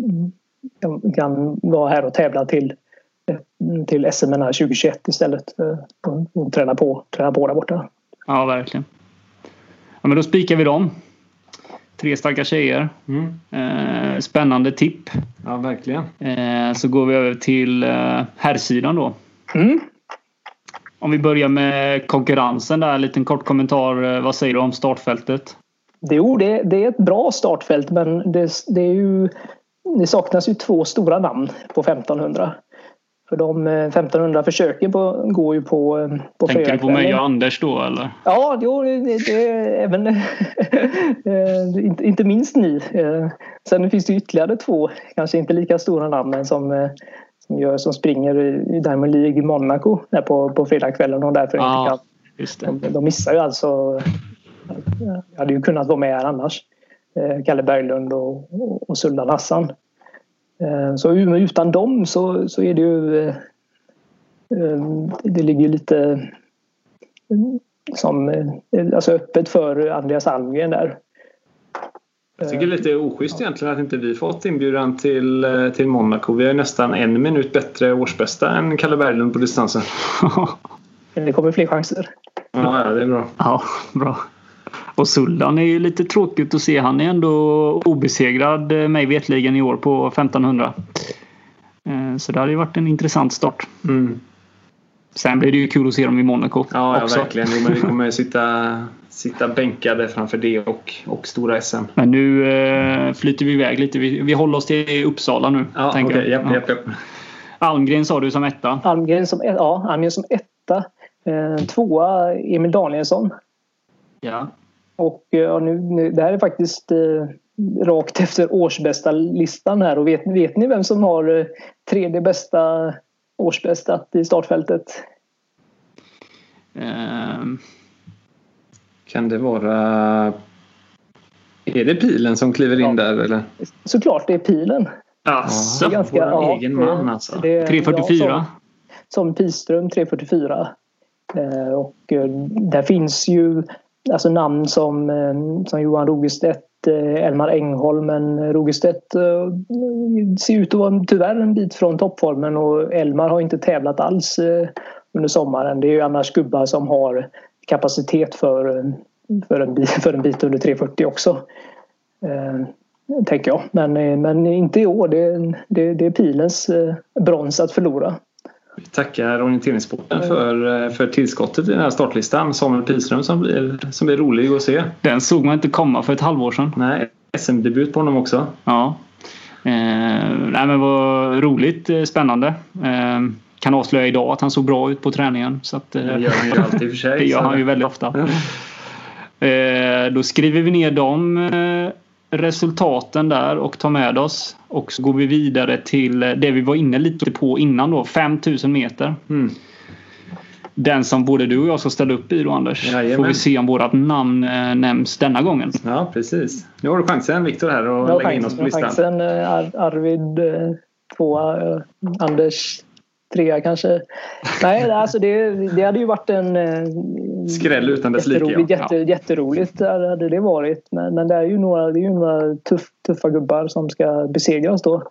kan vara här och tävla till, till SM 2021 istället. Och träna på, träna på där borta. Ja, verkligen. Ja, men då spikar vi dem. Tre starka tjejer. Mm. Eh, spännande tipp. Ja, verkligen. Eh, så går vi över till eh, herrsidan då. Mm. Om vi börjar med konkurrensen där. En liten kort kommentar. Eh, vad säger du om startfältet? Jo, det, det är ett bra startfält men det, det, är ju, det saknas ju två stora namn på 1500. För de 1500 eh, försöken på, går ju på, eh, på Tänker du på mig och Anders då eller? Ja, jo, det, det, även eh, inte, inte minst ni. Sen finns det ytterligare två, kanske inte lika stora namn som, som, gör, som springer i Diamond League i Monaco där på, på fredagskvällen och därför ja, inte kan. Just det. De, de missar ju alltså. Jag hade ju kunnat vara med här annars. Kalle Berglund och, och, Sullan Hassan. Eh, så utan dem så, så är det ju... Eh, eh, det ligger lite som, alltså öppet för Andreas Almgren där. Jag tycker det är lite oschysst egentligen att inte vi fått inbjudan till, till Monaco. Vi är nästan en minut bättre årsbästa än Kalle Berglund på distansen. det kommer fler chanser. Ja, det är bra. Ja, bra. Och Sullan är ju lite tråkigt att se. Han är ändå obesegrad eh, mig vetligen i år på 1500. Eh, så det hade ju varit en intressant start. Mm. Sen blir det ju kul att se dem i Monaco. Ja, ja verkligen. Men vi kommer sitta, sitta bänkade framför det och, och stora SM. Men nu eh, flyter vi iväg lite. Vi, vi håller oss till Uppsala nu. Ja, okej. Okay. Japp, japp, japp. Almgren sa du som etta? Almgren som, ja, Almgren som etta. Eh, tvåa Emil Danielsson. Ja. Och ja, nu, nu, det här är faktiskt eh, rakt efter årsbästa listan här. Och vet, vet ni vem som har eh, tredje bästa årsbästat i startfältet? Um. Kan det vara... Är det pilen som kliver in ja. där eller? Såklart det är pilen. Alltså, det är ganska, ja, egen man alltså. Det, 344? Ja, som, som Piström 344. Eh, och eh, där finns ju alltså namn som, eh, som Johan Rogestedt, eh, Elmar Engholm. Men eh, Rogestedt ser ut att vara tyvärr en bit från toppformen och Elmar har inte tävlat alls under sommaren. Det är ju annars gubbar som har kapacitet för, för, en, bit, för en bit under 340 också. Eh, tänker jag. Men, men inte i år. Det, det, det är pilens brons att förlora. Vi tackar orienteringssporten för, eh, för tillskottet i den här startlistan. Samuel Pilström som blir, som blir rolig att se. Den såg man inte komma för ett halvår sedan. Nej, SM-debut på honom också. Ja. Eh, nej men vad roligt, eh, spännande. Eh, kan avslöja idag att han såg bra ut på träningen. Så att, eh, det gör han ju alltid för sig. det gör han ju väldigt ofta. eh, då skriver vi ner dem eh, resultaten där och tar med oss. Och så går vi vidare till det vi var inne lite på innan då, 5000 meter. Mm. Den som både du och jag ska ställa upp i då Anders. Jajamän. Får vi se om vårat namn äh, nämns denna gången. Ja precis. Nu har du chansen Viktor här och lägga in oss på listan. Chansen, eh, Ar Arvid eh, tvåa, Anders trea kanske. Nej, alltså det, det hade ju varit en... Eh, Skräll utan dess like. Ja. Jätte, jätteroligt hade det varit. Men, men det är ju några, det är ju några tuff, tuffa gubbar som ska besegras då.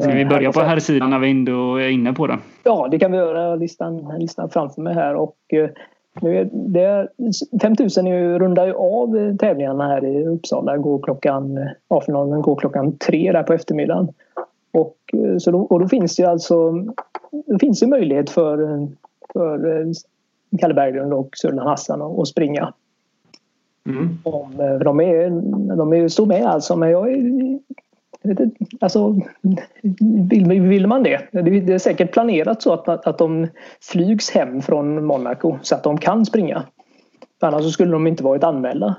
Ska vi börja på här sidan när vi ändå är inne på det? Ja, det kan vi göra. Listan, listan framför mig här. Och, eh, nu är det, 5000 är ju, rundar ju av tävlingarna här i Uppsala. Går klockan, A-finalen går klockan tre där på eftermiddagen. Och, eh, så då, och då finns det alltså då finns det möjlighet för, för eh, Kalle Berglund och Sullan Hassan att springa. Mm. Om, eh, de, är, de är, står med alltså men jag är, Alltså, vill, vill man det? Det är säkert planerat så att, att de flygs hem från Monaco så att de kan springa. Annars skulle de inte varit anmälda.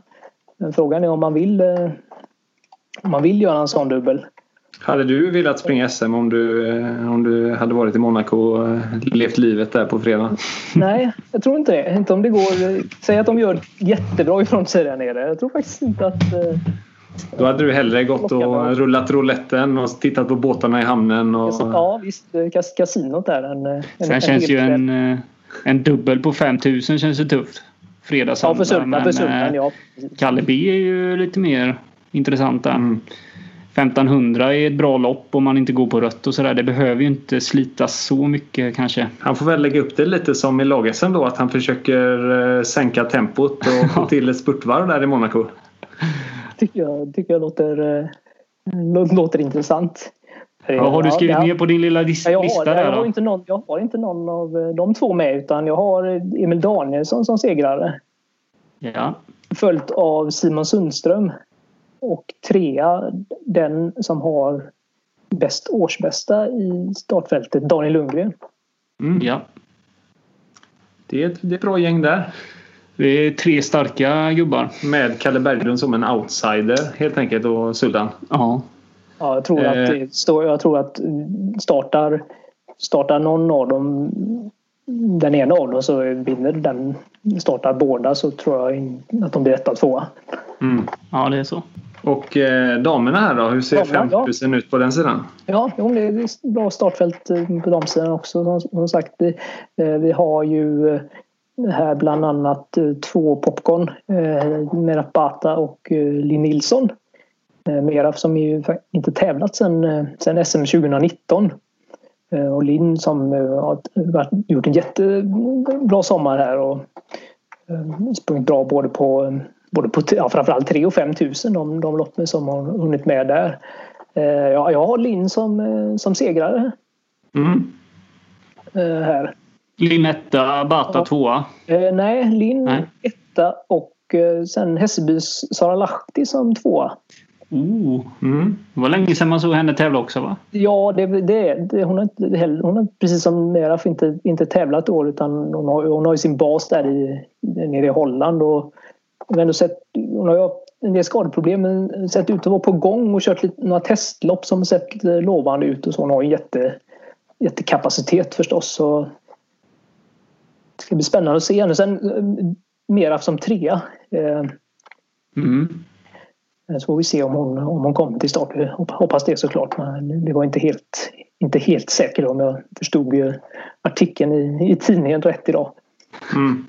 Men frågan är om man vill om man vill göra en sån dubbel. Hade du velat springa SM om du, eh, om du hade varit i Monaco och levt livet där på fredag? Nej, jag tror inte det. Inte om det går. Säg att de gör jättebra ifrån sig där nere. Jag tror faktiskt inte att... Eh, Då hade du hellre gått och rullat rouletten och tittat på båtarna i hamnen. Och... Ja visst, kas kasinot där. En, en, Sen en känns ju en, eh, en dubbel på 5000 känns ju tufft. Fredag, söndag. Ja, för söndag, ja. Kalle B är ju lite mer intressant där. Mm. 1500 är ett bra lopp om man inte går på rött och sådär. Det behöver ju inte slitas så mycket kanske. Han får väl lägga upp det lite som i lag då att han försöker eh, sänka tempot och få till ett spurtvarv där i Monaco. tycker jag, tycker jag låter, äh, låter intressant. Ja, har du skrivit ja, ner på din lilla lista jag har, där? Jag har, inte någon, jag har inte någon av eh, de två med utan jag har Emil Danielsson som segrare. Ja. Följt av Simon Sundström. Och trea, den som har bäst årsbästa i startfältet, Daniel Lundgren. Mm, ja. Det är, ett, det är ett bra gäng där. Det är tre starka gubbar. Med Kalle Berglund som en outsider helt enkelt och Suldan. Ja. Ja, jag tror att, eh. står, jag tror att startar, startar någon av dem den ena av dem så vinner den. Startar båda så tror jag att de blir etta och tvåa. Mm. Ja, det är så. Och eh, damerna här då? Hur ser 5000 ja. ut på den sidan? Ja, jo, det är bra startfält eh, på damsidan också. Som, som sagt, vi, eh, vi har ju eh, här bland annat två popcorn. Eh, Meraf Bata och eh, Linn Nilsson. Eh, Meraf som ju inte tävlat sedan, sedan SM 2019. Och Linn som har gjort en jättebra sommar här och sprungit bra både på både på ja, framförallt 3 och 5 tusen de, de loppen som har hunnit med där. Eh, ja, jag har Linn som, eh, som segrare. Mm. Eh, här. Linn etta, Bata ja. tvåa? Nej, Linn etta och sen Hässelbys Sara Lahti som tvåa. Oh, mm. Det var länge sedan man såg henne tävla också va? Ja, det, det, det, hon, har inte, hon har precis som Meraf inte, inte tävlat år utan hon har, hon har ju sin bas där i, nere i Holland. Och, har ändå sett, hon har ju en del skadeproblem men sett ut att vara på gång och kört lite, några testlopp som sett lovande ut och så. Hon har en jätte, jättekapacitet förstås. Så det ska bli spännande att se henne. Sen eh, Meraf som trea. Eh, mm. Så får vi se om hon, om hon kommer till start. Hoppas det såklart. Men det var inte helt, inte helt säkert om jag förstod artikeln i, i tidningen rätt idag. Mm.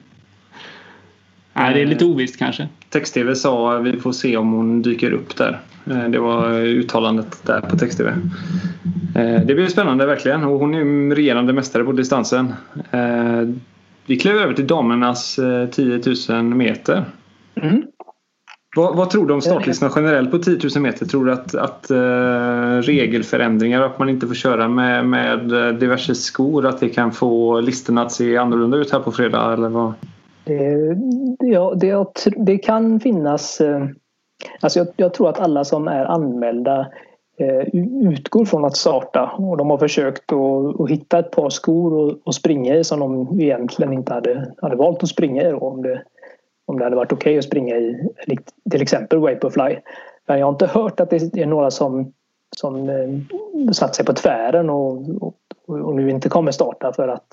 Nej, det är lite ovisst kanske. Text-TV sa vi får se om hon dyker upp där. Eh, det var uttalandet där på text-TV. Eh, det blir spännande verkligen och hon är regerande mästare på distansen. Eh, vi kliver över till damernas 10 000 meter. Mm. Vad, vad, tror du om startlistan generellt på 10 000 meter? Tror du att, att uh, regelförändringar, att man inte får köra med, med diverse skor, att det kan få listorna att se annorlunda ut här på fredag? Eller vad? Det, ja, det, det kan finnas... Eh, alltså jag, jag, tror att alla som är anmälda eh, utgår från att starta och de har försökt att, att hitta ett par skor att springa i som de egentligen inte hade, hade valt att springa i om det, om det hade varit okej okay att springa i till exempel Vaporfly. Men jag har inte hört att det är några som, som eh, satt sig på tvären och, och, och nu inte kommer starta för att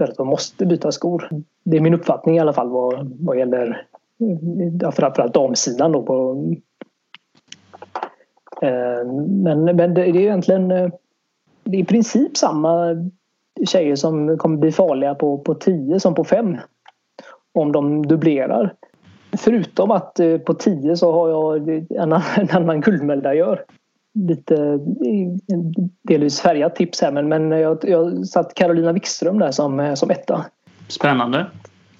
för att de måste byta skor. Det är min uppfattning i alla fall vad, vad gäller framförallt damsidan. Då på, eh, men, men det är egentligen eh, det är i princip samma tjejer som kommer bli farliga på, på 10 som på 5. Om de dubblerar. Förutom att eh, på 10 så har jag en, en annan guldmedaljör lite delvis färgat tips här men, men jag, jag satt Carolina Wikström där som, som etta. Spännande.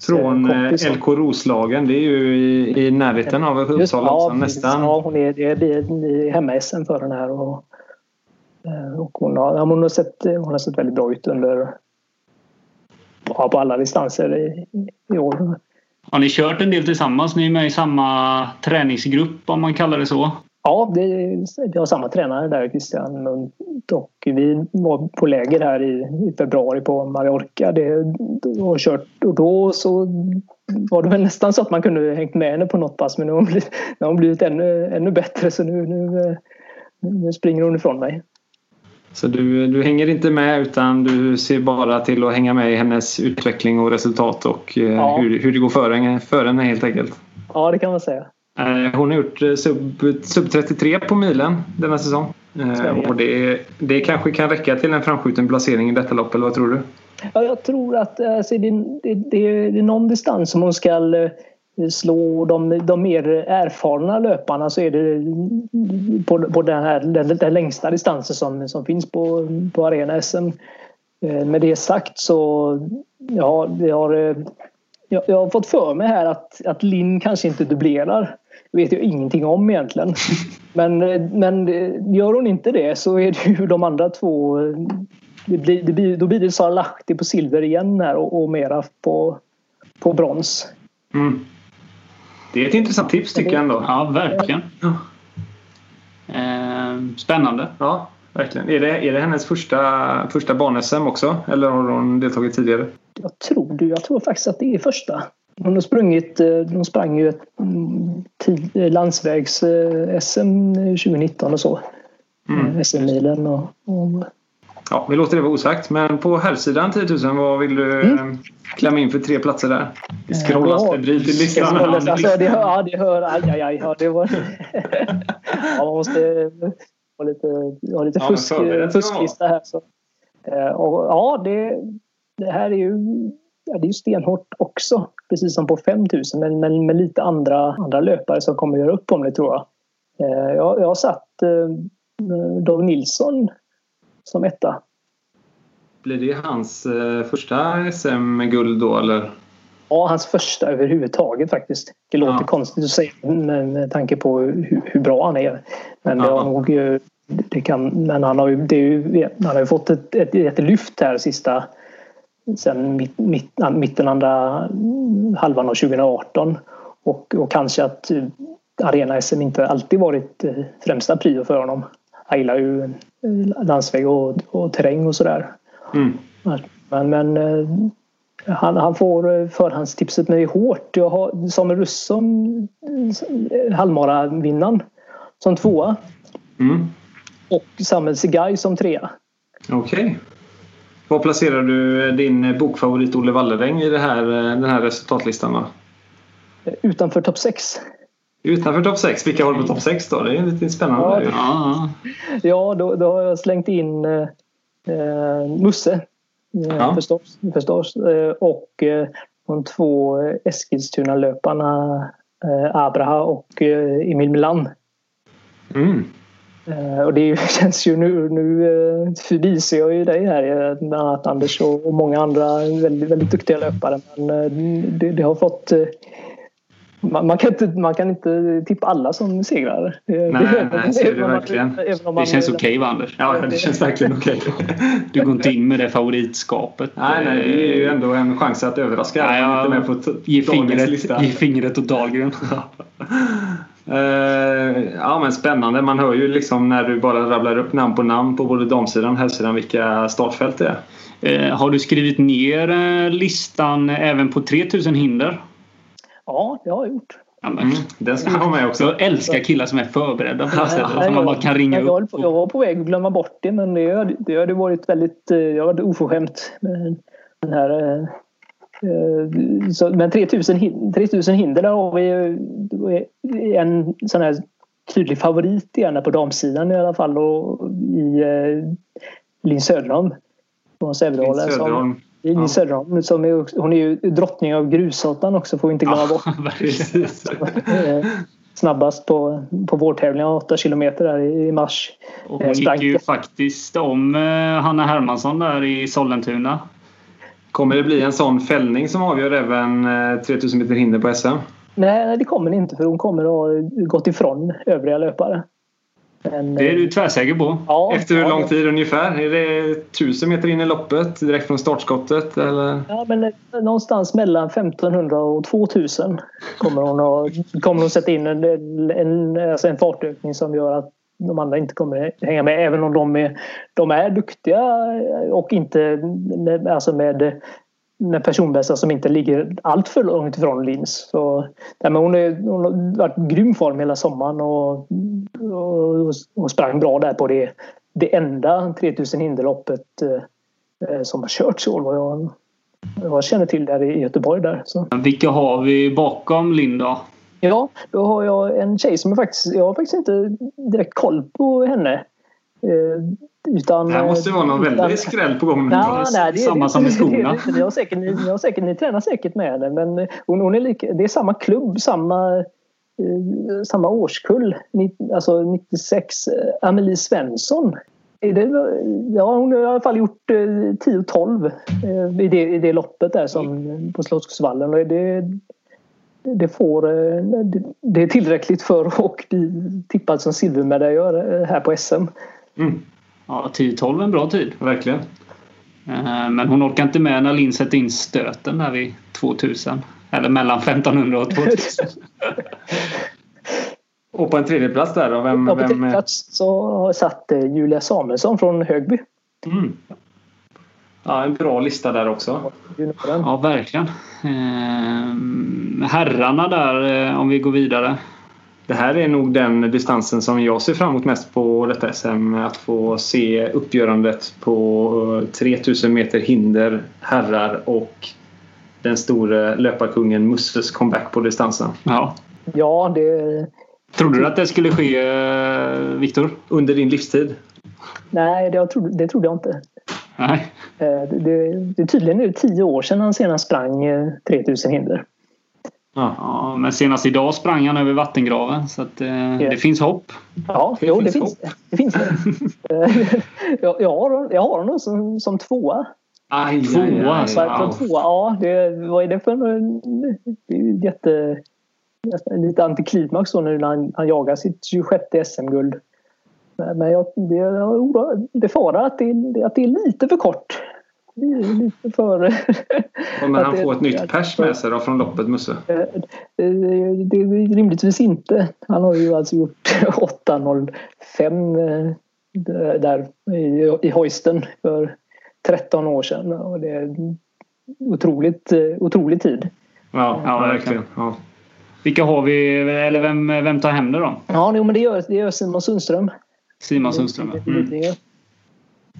Från LK Roslagen, det är ju i, i närheten av Uppsala ja, också, nästan. Ja, hon är, det blir hemma-SM för den här. Och, eh, och hon, har, hon, har sett, hon har sett väldigt bra ut under ja, på alla distanser i, i år. Har ni kört en del tillsammans? Ni är med i samma träningsgrupp om man kallar det så? Ja, det, vi har samma tränare där, Christian Munt. Och vi var på läger här i, i februari på Mallorca. Det, och, kört, och då så var det väl nästan så att man kunde hängt med henne på något pass. Men nu har hon blivit, nu har hon blivit ännu, ännu bättre. Så nu, nu, nu springer hon ifrån mig. Så du, du hänger inte med utan du ser bara till att hänga med i hennes utveckling och resultat och eh, ja. hur, hur det går för, för henne helt enkelt? Ja, det kan man säga. Eh, hon har gjort eh, sub, sub 33 på milen denna säsong. Och det, det kanske kan räcka till en framskjuten placering i detta lopp, eller vad tror du? Ja, jag tror att alltså, det, det, det, det är någon distans som hon ska slå de, de mer erfarna löparna så är det på, på den, här, den, den längsta distansen som, som finns på, på Arena SM. Eh, med det sagt så ja, vi har, eh, jag, jag har fått för mig här att, att Linn kanske inte dubblerar. Vet jag ingenting om egentligen. Men, men gör hon inte det så är det ju de andra två det blir, det blir, då blir det Sara Lahti på silver igen här och, och mera på, på brons. Mm. Det är ett intressant tips tycker jag ändå. Ja, verkligen. Ja. Eh, spännande. Ja, verkligen. Är det, är det hennes första, första barn-SM också? Eller har hon deltagit tidigare? Jag tror, jag tror faktiskt att det är första. Hon har sprungit, eh, hon sprang ju ett mm, landsvägs-SM eh, 2019 och så. Mm. SM-milen och, och Ja, vi låter det vara osagt. Men på herrsidan 10 000, vad vill du mm. klämma in för tre platser där? Vi scrollar ja, febrilt i listan. Alltså, det hör, ja, det hör, aj, aj, aj. Ja, det var, ja, man måste ha lite, ha lite fusk, ja, fusklista här. Så. Eh, och, ja, det, det här är ju ja, det är stenhårt också. Precis som på 5000 men, men med lite andra, andra löpare som kommer göra upp om det tror jag. Eh, jag, jag har satt eh, Dov Nilsson som etta. Blir det hans eh, första SM-guld då eller? Ja, hans första överhuvudtaget faktiskt. Det låter ja. konstigt att säga med, med tanke på hur, hur, bra han är. Men det har nog det kan, men han har ju, det ju, han har ju fått ett, ett, ett lyft här sista sen mitt, mitt, mitten andra halvan av 2018 och, och kanske att Arena-SM inte alltid varit eh, främsta prio för honom. Han gillar ju landsväg och, och terräng och sådär. Mm. Men, men eh, han, han får eh, förhandstipset med hårt. Jag har Samuel Russon, eh, halvmaravinnaren, som tvåa. Mm. Och Samuel Segai som trea. Okej. Var placerar du din bokfavorit Olle Walleräng i det här, den här resultatlistan? Då? Utanför topp 6. Utanför topp 6, vilka du på topp 6 då? Det är lite spännande. Ja, ja då, då har jag slängt in eh, eh Musse eh, ja. förstås, förstås. Eh, och eh, de två Eskilstuna-löparna eh, Abraha och eh, Emil Milan. Mm. Och det känns ju nu, nu förbiser jag ju dig här, bland annat Anders och många andra väldigt, väldigt duktiga löpare. Men det, det har fått man, man, kan inte, man kan inte tippa alla som segrare. Nej, det, nej så är det verkligen. Man, det känns okej okay, va Anders? Ja, det känns verkligen okej. Okay. Du går inte in med det favoritskapet. Nej, nej, det är ju ändå en chans att överraska. Nej, ja, inte med på ge, fingret, ge fingret åt Dahlgren. Uh, ja men spännande. Man hör ju liksom när du bara rabblar upp namn på namn på både damsidan och herrsidan vilka startfält det är. Uh, har du skrivit ner uh, listan även på 3000 hinder? Ja, det har jag gjort. Mm, den ska man ha med också. Jag älskar killar som är förberedda på det sättet. Som man bara kan ringa jag, upp. Jag var på väg att glömma bort det men det hade varit väldigt eh, jag hade oförskämt med den här eh, eh, så, men 3000, 3000 hinder har vi en sån här tydlig favorit gärna på damsidan i alla fall och i Linn Söderholm från Sävedalen. Som, i Söderholm. Som är, hon är ju drottning av grusåttan också får vi inte glömma bort. Eh, snabbast på, på vårtävlingen, 8 kilometer där i mars. Och hon gick ju faktiskt om eh, Hanna Hermansson där i Sollentuna. Kommer det bli en sån fällning som avgör även 3000 meter hinder på SM? Nej, det kommer det inte för hon kommer att ha gått ifrån övriga löpare. Men, det är du tvärsäker på? Ja, Efter hur lång tid ungefär? Är det 1000 meter in i loppet direkt från startskottet? Eller? Ja, men eh, någonstans mellan 1500 och 2000 kommer hon att kommer hon sätta in en, en, alltså en fartökning som gör att de andra inte kommer hänga med. Även om de är, de är duktiga och inte alltså med med personbästa som inte ligger allt för långt ifrån Lins. Så, nej, men hon, är, hon har varit i grym form hela sommaren och, och, och sprang bra där på det, det enda 3000 hinderloppet eh, som har körts i år vad jag, jag känner till där i Göteborg. Där, så. Vilka har vi bakom Linda? Ja, då har jag en tjej som jag faktiskt, jag har faktiskt inte direkt koll på henne. Eh, utan, det här måste vara någon väldig skräll på gång. Ja, nej, det, samma det, som i skorna. Det, det, har säkert, ni, har säkert, ni tränar säkert med henne men hon, hon är lika, det är samma klubb, samma, eh, samma årskull. Alltså 96. Eh, Amelie Svensson. Det, ja, hon har i alla fall gjort eh, 10-12 eh, i, det, i det loppet där som, på Slottsskogsvallen. Det, det, får, eh, det, är tillräckligt för att bli tippad som silvermedaljör eh, här på SM. Mm. Ja, 10-12 är en bra tid. Verkligen. Eh, men hon orkar inte med när Linn sätter in stöten där vid 2000. Eller mellan 1500 och 2000. och på en tredje plats där då? Vem, ja, på tredje plats så har jag satt Julia Samuelsson från Högby. Mm. Ja, en bra lista där också. Ja, verkligen. Eh, herrarna där, om vi går vidare. Det här är nog den distansen som jag ser fram emot mest på detta SM. Att få se uppgörandet på 3000 meter hinder, herrar och den store löparkungen Musses comeback på distansen. Ja, ja det... Trodde du att det skulle ske, Viktor? Under din livstid? Nej, det trodde, det trodde jag inte. Nej. Det, det, är tydligen nu tio år sedan han senast sprang 3000 hinder. Ja, men senast idag sprang han över vattengraven så att, eh, det finns hopp. Ja, det, jo, finns, det, finns, det finns det. jag, jag, har, jag har honom som, som tvåa. Aj, tvåa aj, aj, alltså. Wow. Tvåa, ja, det, vad är det för det är jätte... Lite antiklimax då nu när han, han jagar sitt 26 SM-guld. Men jag, det, jag befarar att det, att det är lite för kort lite för... Kommer han få ett nytt pers med sig då från loppet Musse? Eh, eh, det är rimligtvis inte. Han har ju alltså gjort 8.05 eh, där i hoisten för 13 år sedan. Och det är otroligt, otrolig tid. Ja, ja verkligen. Ja. Vilka har vi, eller vem, vem tar hem det då? Ja, men det gör, det gör Simon Sundström. Simon Sundström, mm.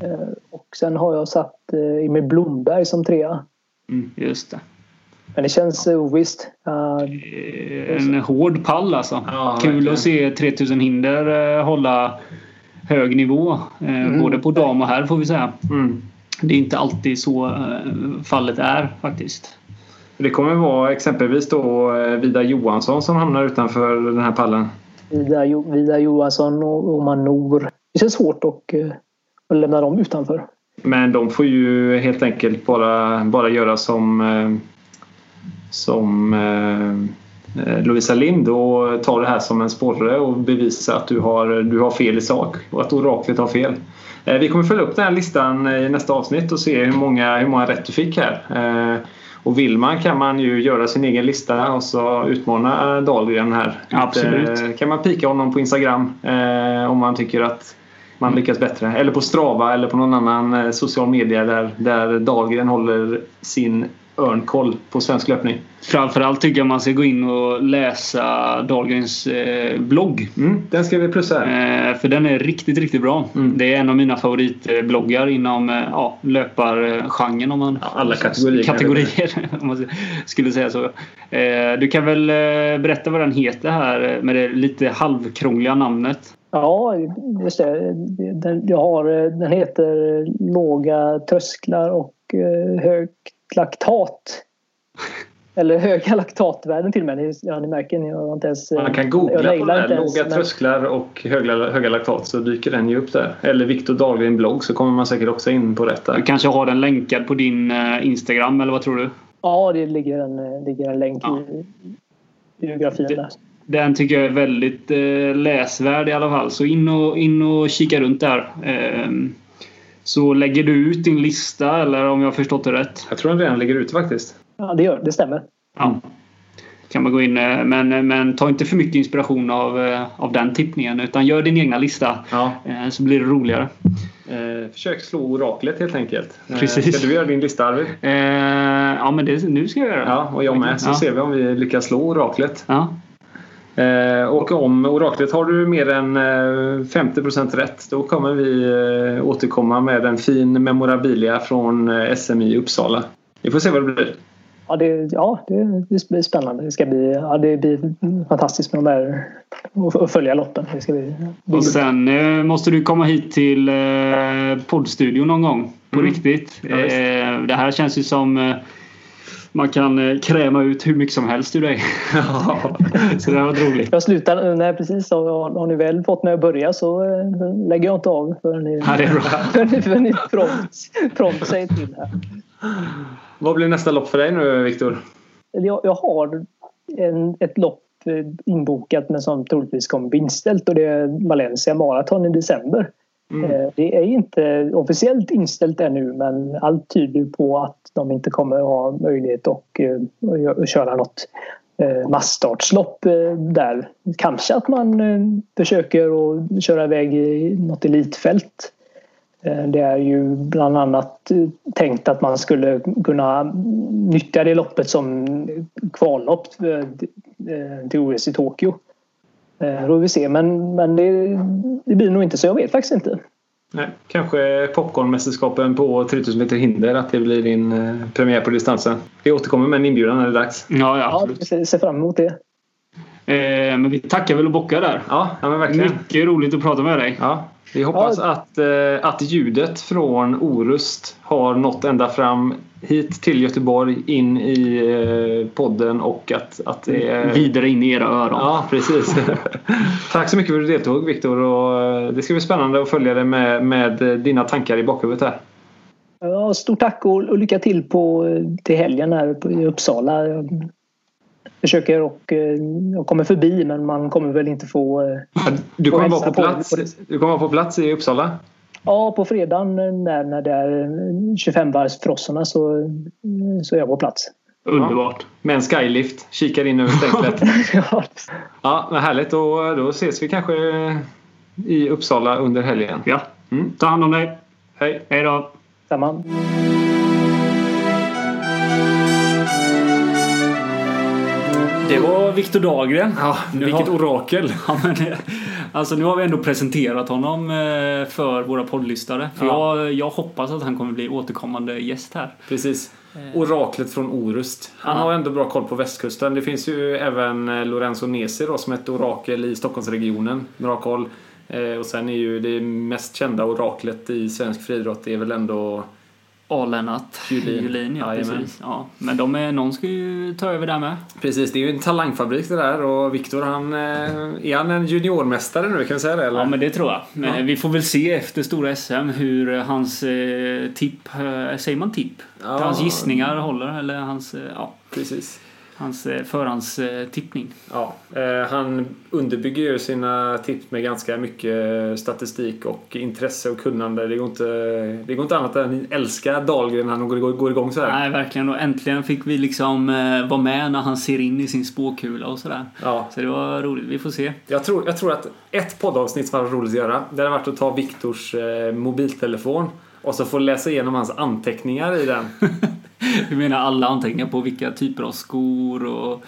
Eh, och sen har jag satt eh, Emil Blomberg som trea. Mm, just det. Men det känns ovisst. en hård pall alltså. Ja, Kul verkligen. att se 3000 hinder hålla hög nivå. Mm. Både på dam och herr får vi säga. Mm. Det är inte alltid så fallet är faktiskt. Det kommer vara exempelvis då Vida Johansson som hamnar utanför den här pallen. Vidar Vida Johansson och Oman Nor. Det känns svårt att eh, att lämna dem utanför. Men de får ju helt enkelt bara, bara göra som, eh, som eh, Lovisa Lind och ta det här som en sporre och bevisa att du har, du har fel i sak och att oraklet har fel. Eh, vi kommer följa upp den här listan eh, i nästa avsnitt och se hur många, hur många rätt du fick här. Och vill man kan man ju göra sin egen lista och så utmana Dahlgren här. Absolut. Kan man pika honom på Instagram om man tycker att man lyckas bättre. Eller på Strava eller på någon annan eh, social media där, där Dahlgren håller sin örnkoll på svensk löpning. Framförallt tycker jag man ska gå in och läsa Dahlgrens eh, blogg. Mm, den ska vi plussa här. Eh, för den är riktigt, riktigt bra. Mm. Det är en av mina favoritbloggar inom eh, ja, löpargenren om man... Ja, alla kategorier. Kategorier om man skulle säga så. Eh, du kan väl eh, berätta vad den heter här med det lite halvkrångliga namnet? Ja, just det. Den, jag har, den heter Låga trösklar och eh, högt laktat. Eller höga laktatvärden till och med. Ja, ni märker, ni har inte ens... Man kan googla på det. Låga men... trösklar och höga, höga laktat så dyker den ju upp där. Eller Viktor Dahlgren blogg så kommer man säkert också in på detta. Du kanske har den länkad på din eh, Instagram eller vad tror du? Ja, det ligger en, eh, ligger en länk ja. i biografin där. Den tycker jag är väldigt eh, läsvärd i alla fall. Så in och, in och kika runt där. Eh, så lägger du ut din lista eller om jag har förstått det rätt? Jag tror den redan ligger ute faktiskt. Ja, det gör det. stämmer. Ja. Kan man gå in eh, men, men ta inte för mycket inspiration av, eh, av den tippningen utan gör din egna lista. Ja. Eh, så blir det roligare. Eh, försök slå oraklet helt enkelt. Precis. Ska du göra din lista Arvid? Eh, Ja, men det, nu ska jag göra det. Ja, och jag med. Så Ja. ser vi om vi lyckas slå oraklet. Ja. Eh, och om oraklet har du mer än eh, 50% rätt då kommer vi eh, återkomma med en fin memorabilia från eh, SM i Uppsala. Vi får se vad det blir. Ja, det, ja, det, det blir spännande. Det ska bli, ja, det blir fantastiskt med de där och, följa loppen. Det ska bli, bli Och sen eh, måste du komma hit till eh, poddstudion någon gång. På Mm. riktigt. Ja, eh, det här känns ju som eh, man kan eh, kräma ut hur mycket som helst ur dig. så det har varit roligt. Jag slutar, nej precis, har, har ni väl fått mig att börja så eh, lägger jag inte av förrän ni, Ja, det är bra. förrän ni, prompt, prompt säger till här. Vad blir nästa lopp för dig nu Viktor? Jag, jag har en, ett lopp eh, inbokat men som troligtvis kommer bli inställt och det är Valencia Marathon i december. Mm. Eh, det är inte officiellt inställt ännu men allt tyder på att de inte kommer att ha möjlighet eh, att, köra något eh, masstartslopp massstartslopp där. Kanske att man försöker att köra iväg i något elitfält. Det är ju bland annat tänkt att man skulle kunna nyttja det loppet som kvallopp till OS i Tokyo. Eh, Då vi se, men, men det, det blir nog inte så jag vet faktiskt inte. Nej, kanske popcornmästerskapen på 3000 meter hinder att det blir din eh, premiär på distansen. Vi återkommer med en inbjudan när det är dags. Ja, ja Ja, absolut. vi ser, ser fram emot det. Eh, men vi tackar väl och bockar där. Ja, ja men verkligen. Mycket roligt att prata med dig. Ja, vi hoppas Ja. att, eh, att ljudet från Orust har nått ända fram hit till Göteborg in i eh, podden och att, att det är... Vidare in i era öron. Ja, precis. Tack så mycket för att du deltog Viktor och eh, det ska bli spännande att följa dig med, med eh, dina tankar i bakhuvudet här. Ja, stort tack och, och lycka till på, till helgen här i Uppsala. Jag försöker och eh, jag kommer förbi men man kommer väl inte få... eh, Du kommer Och vara på hälsa på- plats, du kommer vara på plats i Uppsala? Ja, på fredagen när, när det är 25-varvsfrossorna så, så är jag på plats. Underbart. Med en skylift, kikar in över stängslet. Ja, ja, men härligt. Då, då ses vi kanske i Uppsala under helgen. Ja. Mm. Ta hand om dig. Hej! Hej då. samma. Det var Viktor Dahlgren. Ja, vilket har- orakel! Ja, men, eh, alltså nu har vi ändå presenterat honom eh, för våra poddlyssnare. För Ja. jag, jag hoppas att han kommer bli återkommande gäst här. Precis. Oraklet från Orust. Han Ja. har ändå bra koll på västkusten. Det finns ju även eh, Lorenzo Nesi då, som är ett orakel i Stockholmsregionen. Bra koll. Eh, och sen är ju det mest kända oraklet i svensk friidrott är väl ändå A-Lennart Julin. Julin. ja, Jajamän. precis. Ja. Men de är, någon ska ju ta över där med. Precis, det är ju en talangfabrik det där och Viktor han... eh, Är han en juniormästare nu? Kan vi säga det eller? Ja, men det tror jag. Men Ja. Vi får väl se efter stora SM hur eh, hans eh, tipp, eh, säger man tipp? Ja. Hans gissningar håller eller hans, ja, Precis. Hans eh, förhandstippning. Ja, eh, han underbygger ju sina tips med ganska mycket statistik och intresse och kunnande. Det går inte, det går inte annat än att älska Dahlgren när han går, igång så här. Nej, verkligen. Och äntligen fick vi liksom eh, vara med när han ser in i sin spåkula och sådär. Ja, Så det var roligt. Vi får se. jag, tror, jag tror att ett poddavsnitt som hade roligt att göra det hade varit att ta Viktors mobiltelefon och så få läsa igenom hans anteckningar i den. Du menar alla anteckningar på vilka typer av skor och...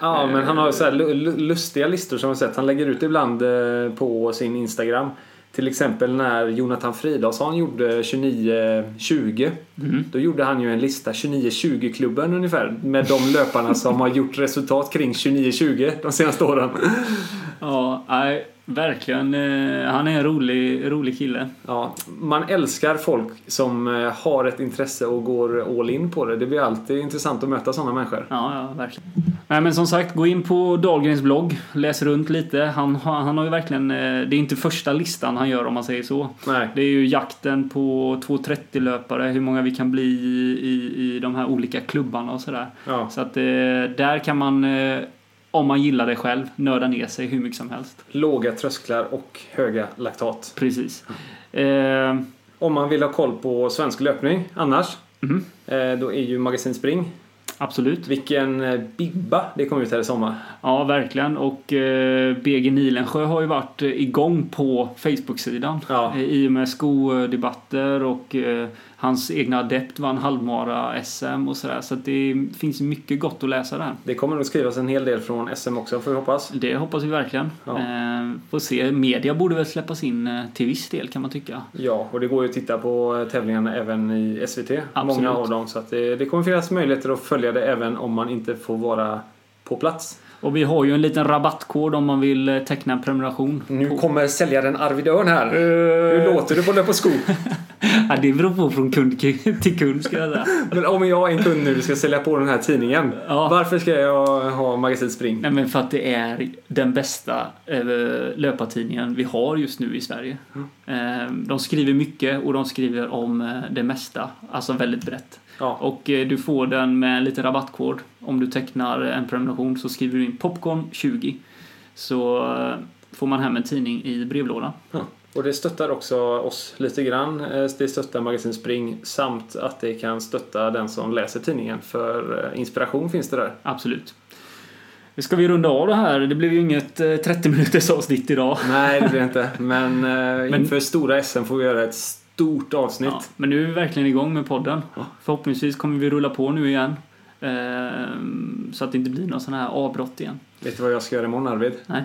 Ja, men han har så lu- lustiga listor som jag sett. Han lägger ut ibland eh, på sin Instagram. Till exempel när Jonathan Fridolfsson gjorde 29-20. Mm. Då gjorde han ju en lista, 29-20-klubben ungefär. Med de löparna som har gjort resultat kring 29-20 de senaste åren. Ja, nej, verkligen. eh, Han är en rolig, rolig kille. Ja, man älskar folk som eh, har ett intresse och går all in på det. Det blir alltid intressant att möta sådana människor. Ja, ja, verkligen. Nej, men som sagt, gå in på Dahlgrens blogg. Läs runt lite. Han, han har ju verkligen... eh, Det är inte första listan han gör om man säger så. Nej. Det är ju jakten på 2.30-löpare, hur många vi kan bli i, i, de här olika klubbarna och sådär. Ja. Så att där kan man, om man gillar det själv, nörda ner sig hur mycket som helst. Låga trösklar och höga laktat. Precis. Eh, Om man vill ha koll på svensk löpning annars. Mhm. eh, Då är ju Magasin Spring. absolut. Vilken eh, bibba det kom ut här i sommar. Ja, verkligen. Och eh, BG Nilensjö har ju varit eh, igång på Facebook-sidan. Ja. Eh, I och med skodebatter och eh, Hans egna adept vann halvmara SM och sådär. Så att det finns mycket gott att läsa där. Det kommer nog skrivas en hel del från SM också får vi hoppas. Det hoppas vi verkligen. Ja. Eh, får se. Media borde väl släppas in eh, till viss del kan man tycka. Ja, och det går ju att titta på tävlingarna även i SVT. Absolut. Många av dem. Så det, det kommer finnas möjligheter att följa det även om man inte får vara på plats. Och vi har ju en liten rabattkod om man vill eh, teckna en prenumeration. Nu kommer säljaren Arvid Örn här. Hur låter du på Löp och Sko? Ja, det beror på från kund till kund ska jag säga. Men om jag är en kund nu ska sälja på den här tidningen. Ja. Varför ska jag ha Magasin Spring? Nej men för att det är den bästa eh, löpartidningen vi har just nu i Sverige. Eh, de skriver mycket och de skriver om eh, det mesta. Alltså väldigt brett. Ja. Och du får den med en liten rabattkod. Om du tecknar en prenumeration så skriver du in popcorn20. Så får man hem en tidning i brevlådan. Ja. Och det stöttar också oss lite grann. Eh, Det stöttar Magasin Spring samt att det kan stötta den som läser tidningen. För eh, inspiration finns det där. Absolut. Nu ska vi runda av det här. Det blev ju inget eh, 30 minuters avsnitt idag. Nej, det det inte. Men, eh, inför stora SM får vi göra ett stort avsnitt. Ja, men nu är vi verkligen igång med podden. Förhoppningsvis kommer vi rulla på nu igen. Ehm, så att det inte blir någon sån här avbrott igen. Vet du vad jag ska göra imorgon Arvid? Nej.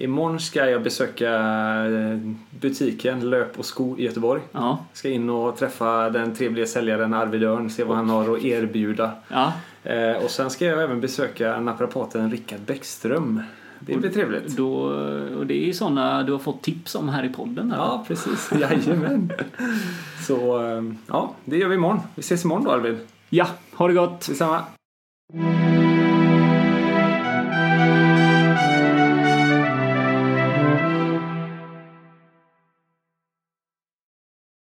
Imorgon ska jag besöka eh, butiken Löp och Sko i Göteborg. Ja. Ska in och träffa den trevliga säljaren Arvid Örn, se vad han har att erbjuda. Ja. Eh, och sen ska jag även besöka naprapaten Rickard Bäckström. Det blir trevligt. Då, och det är såna du har fått tips om här i podden. Eller? Ja, precis. Jajamän. Så eh, ja, det gör vi imorgon. Vi ses imorgon då Arvid. ja, ha det gott! Detsamma.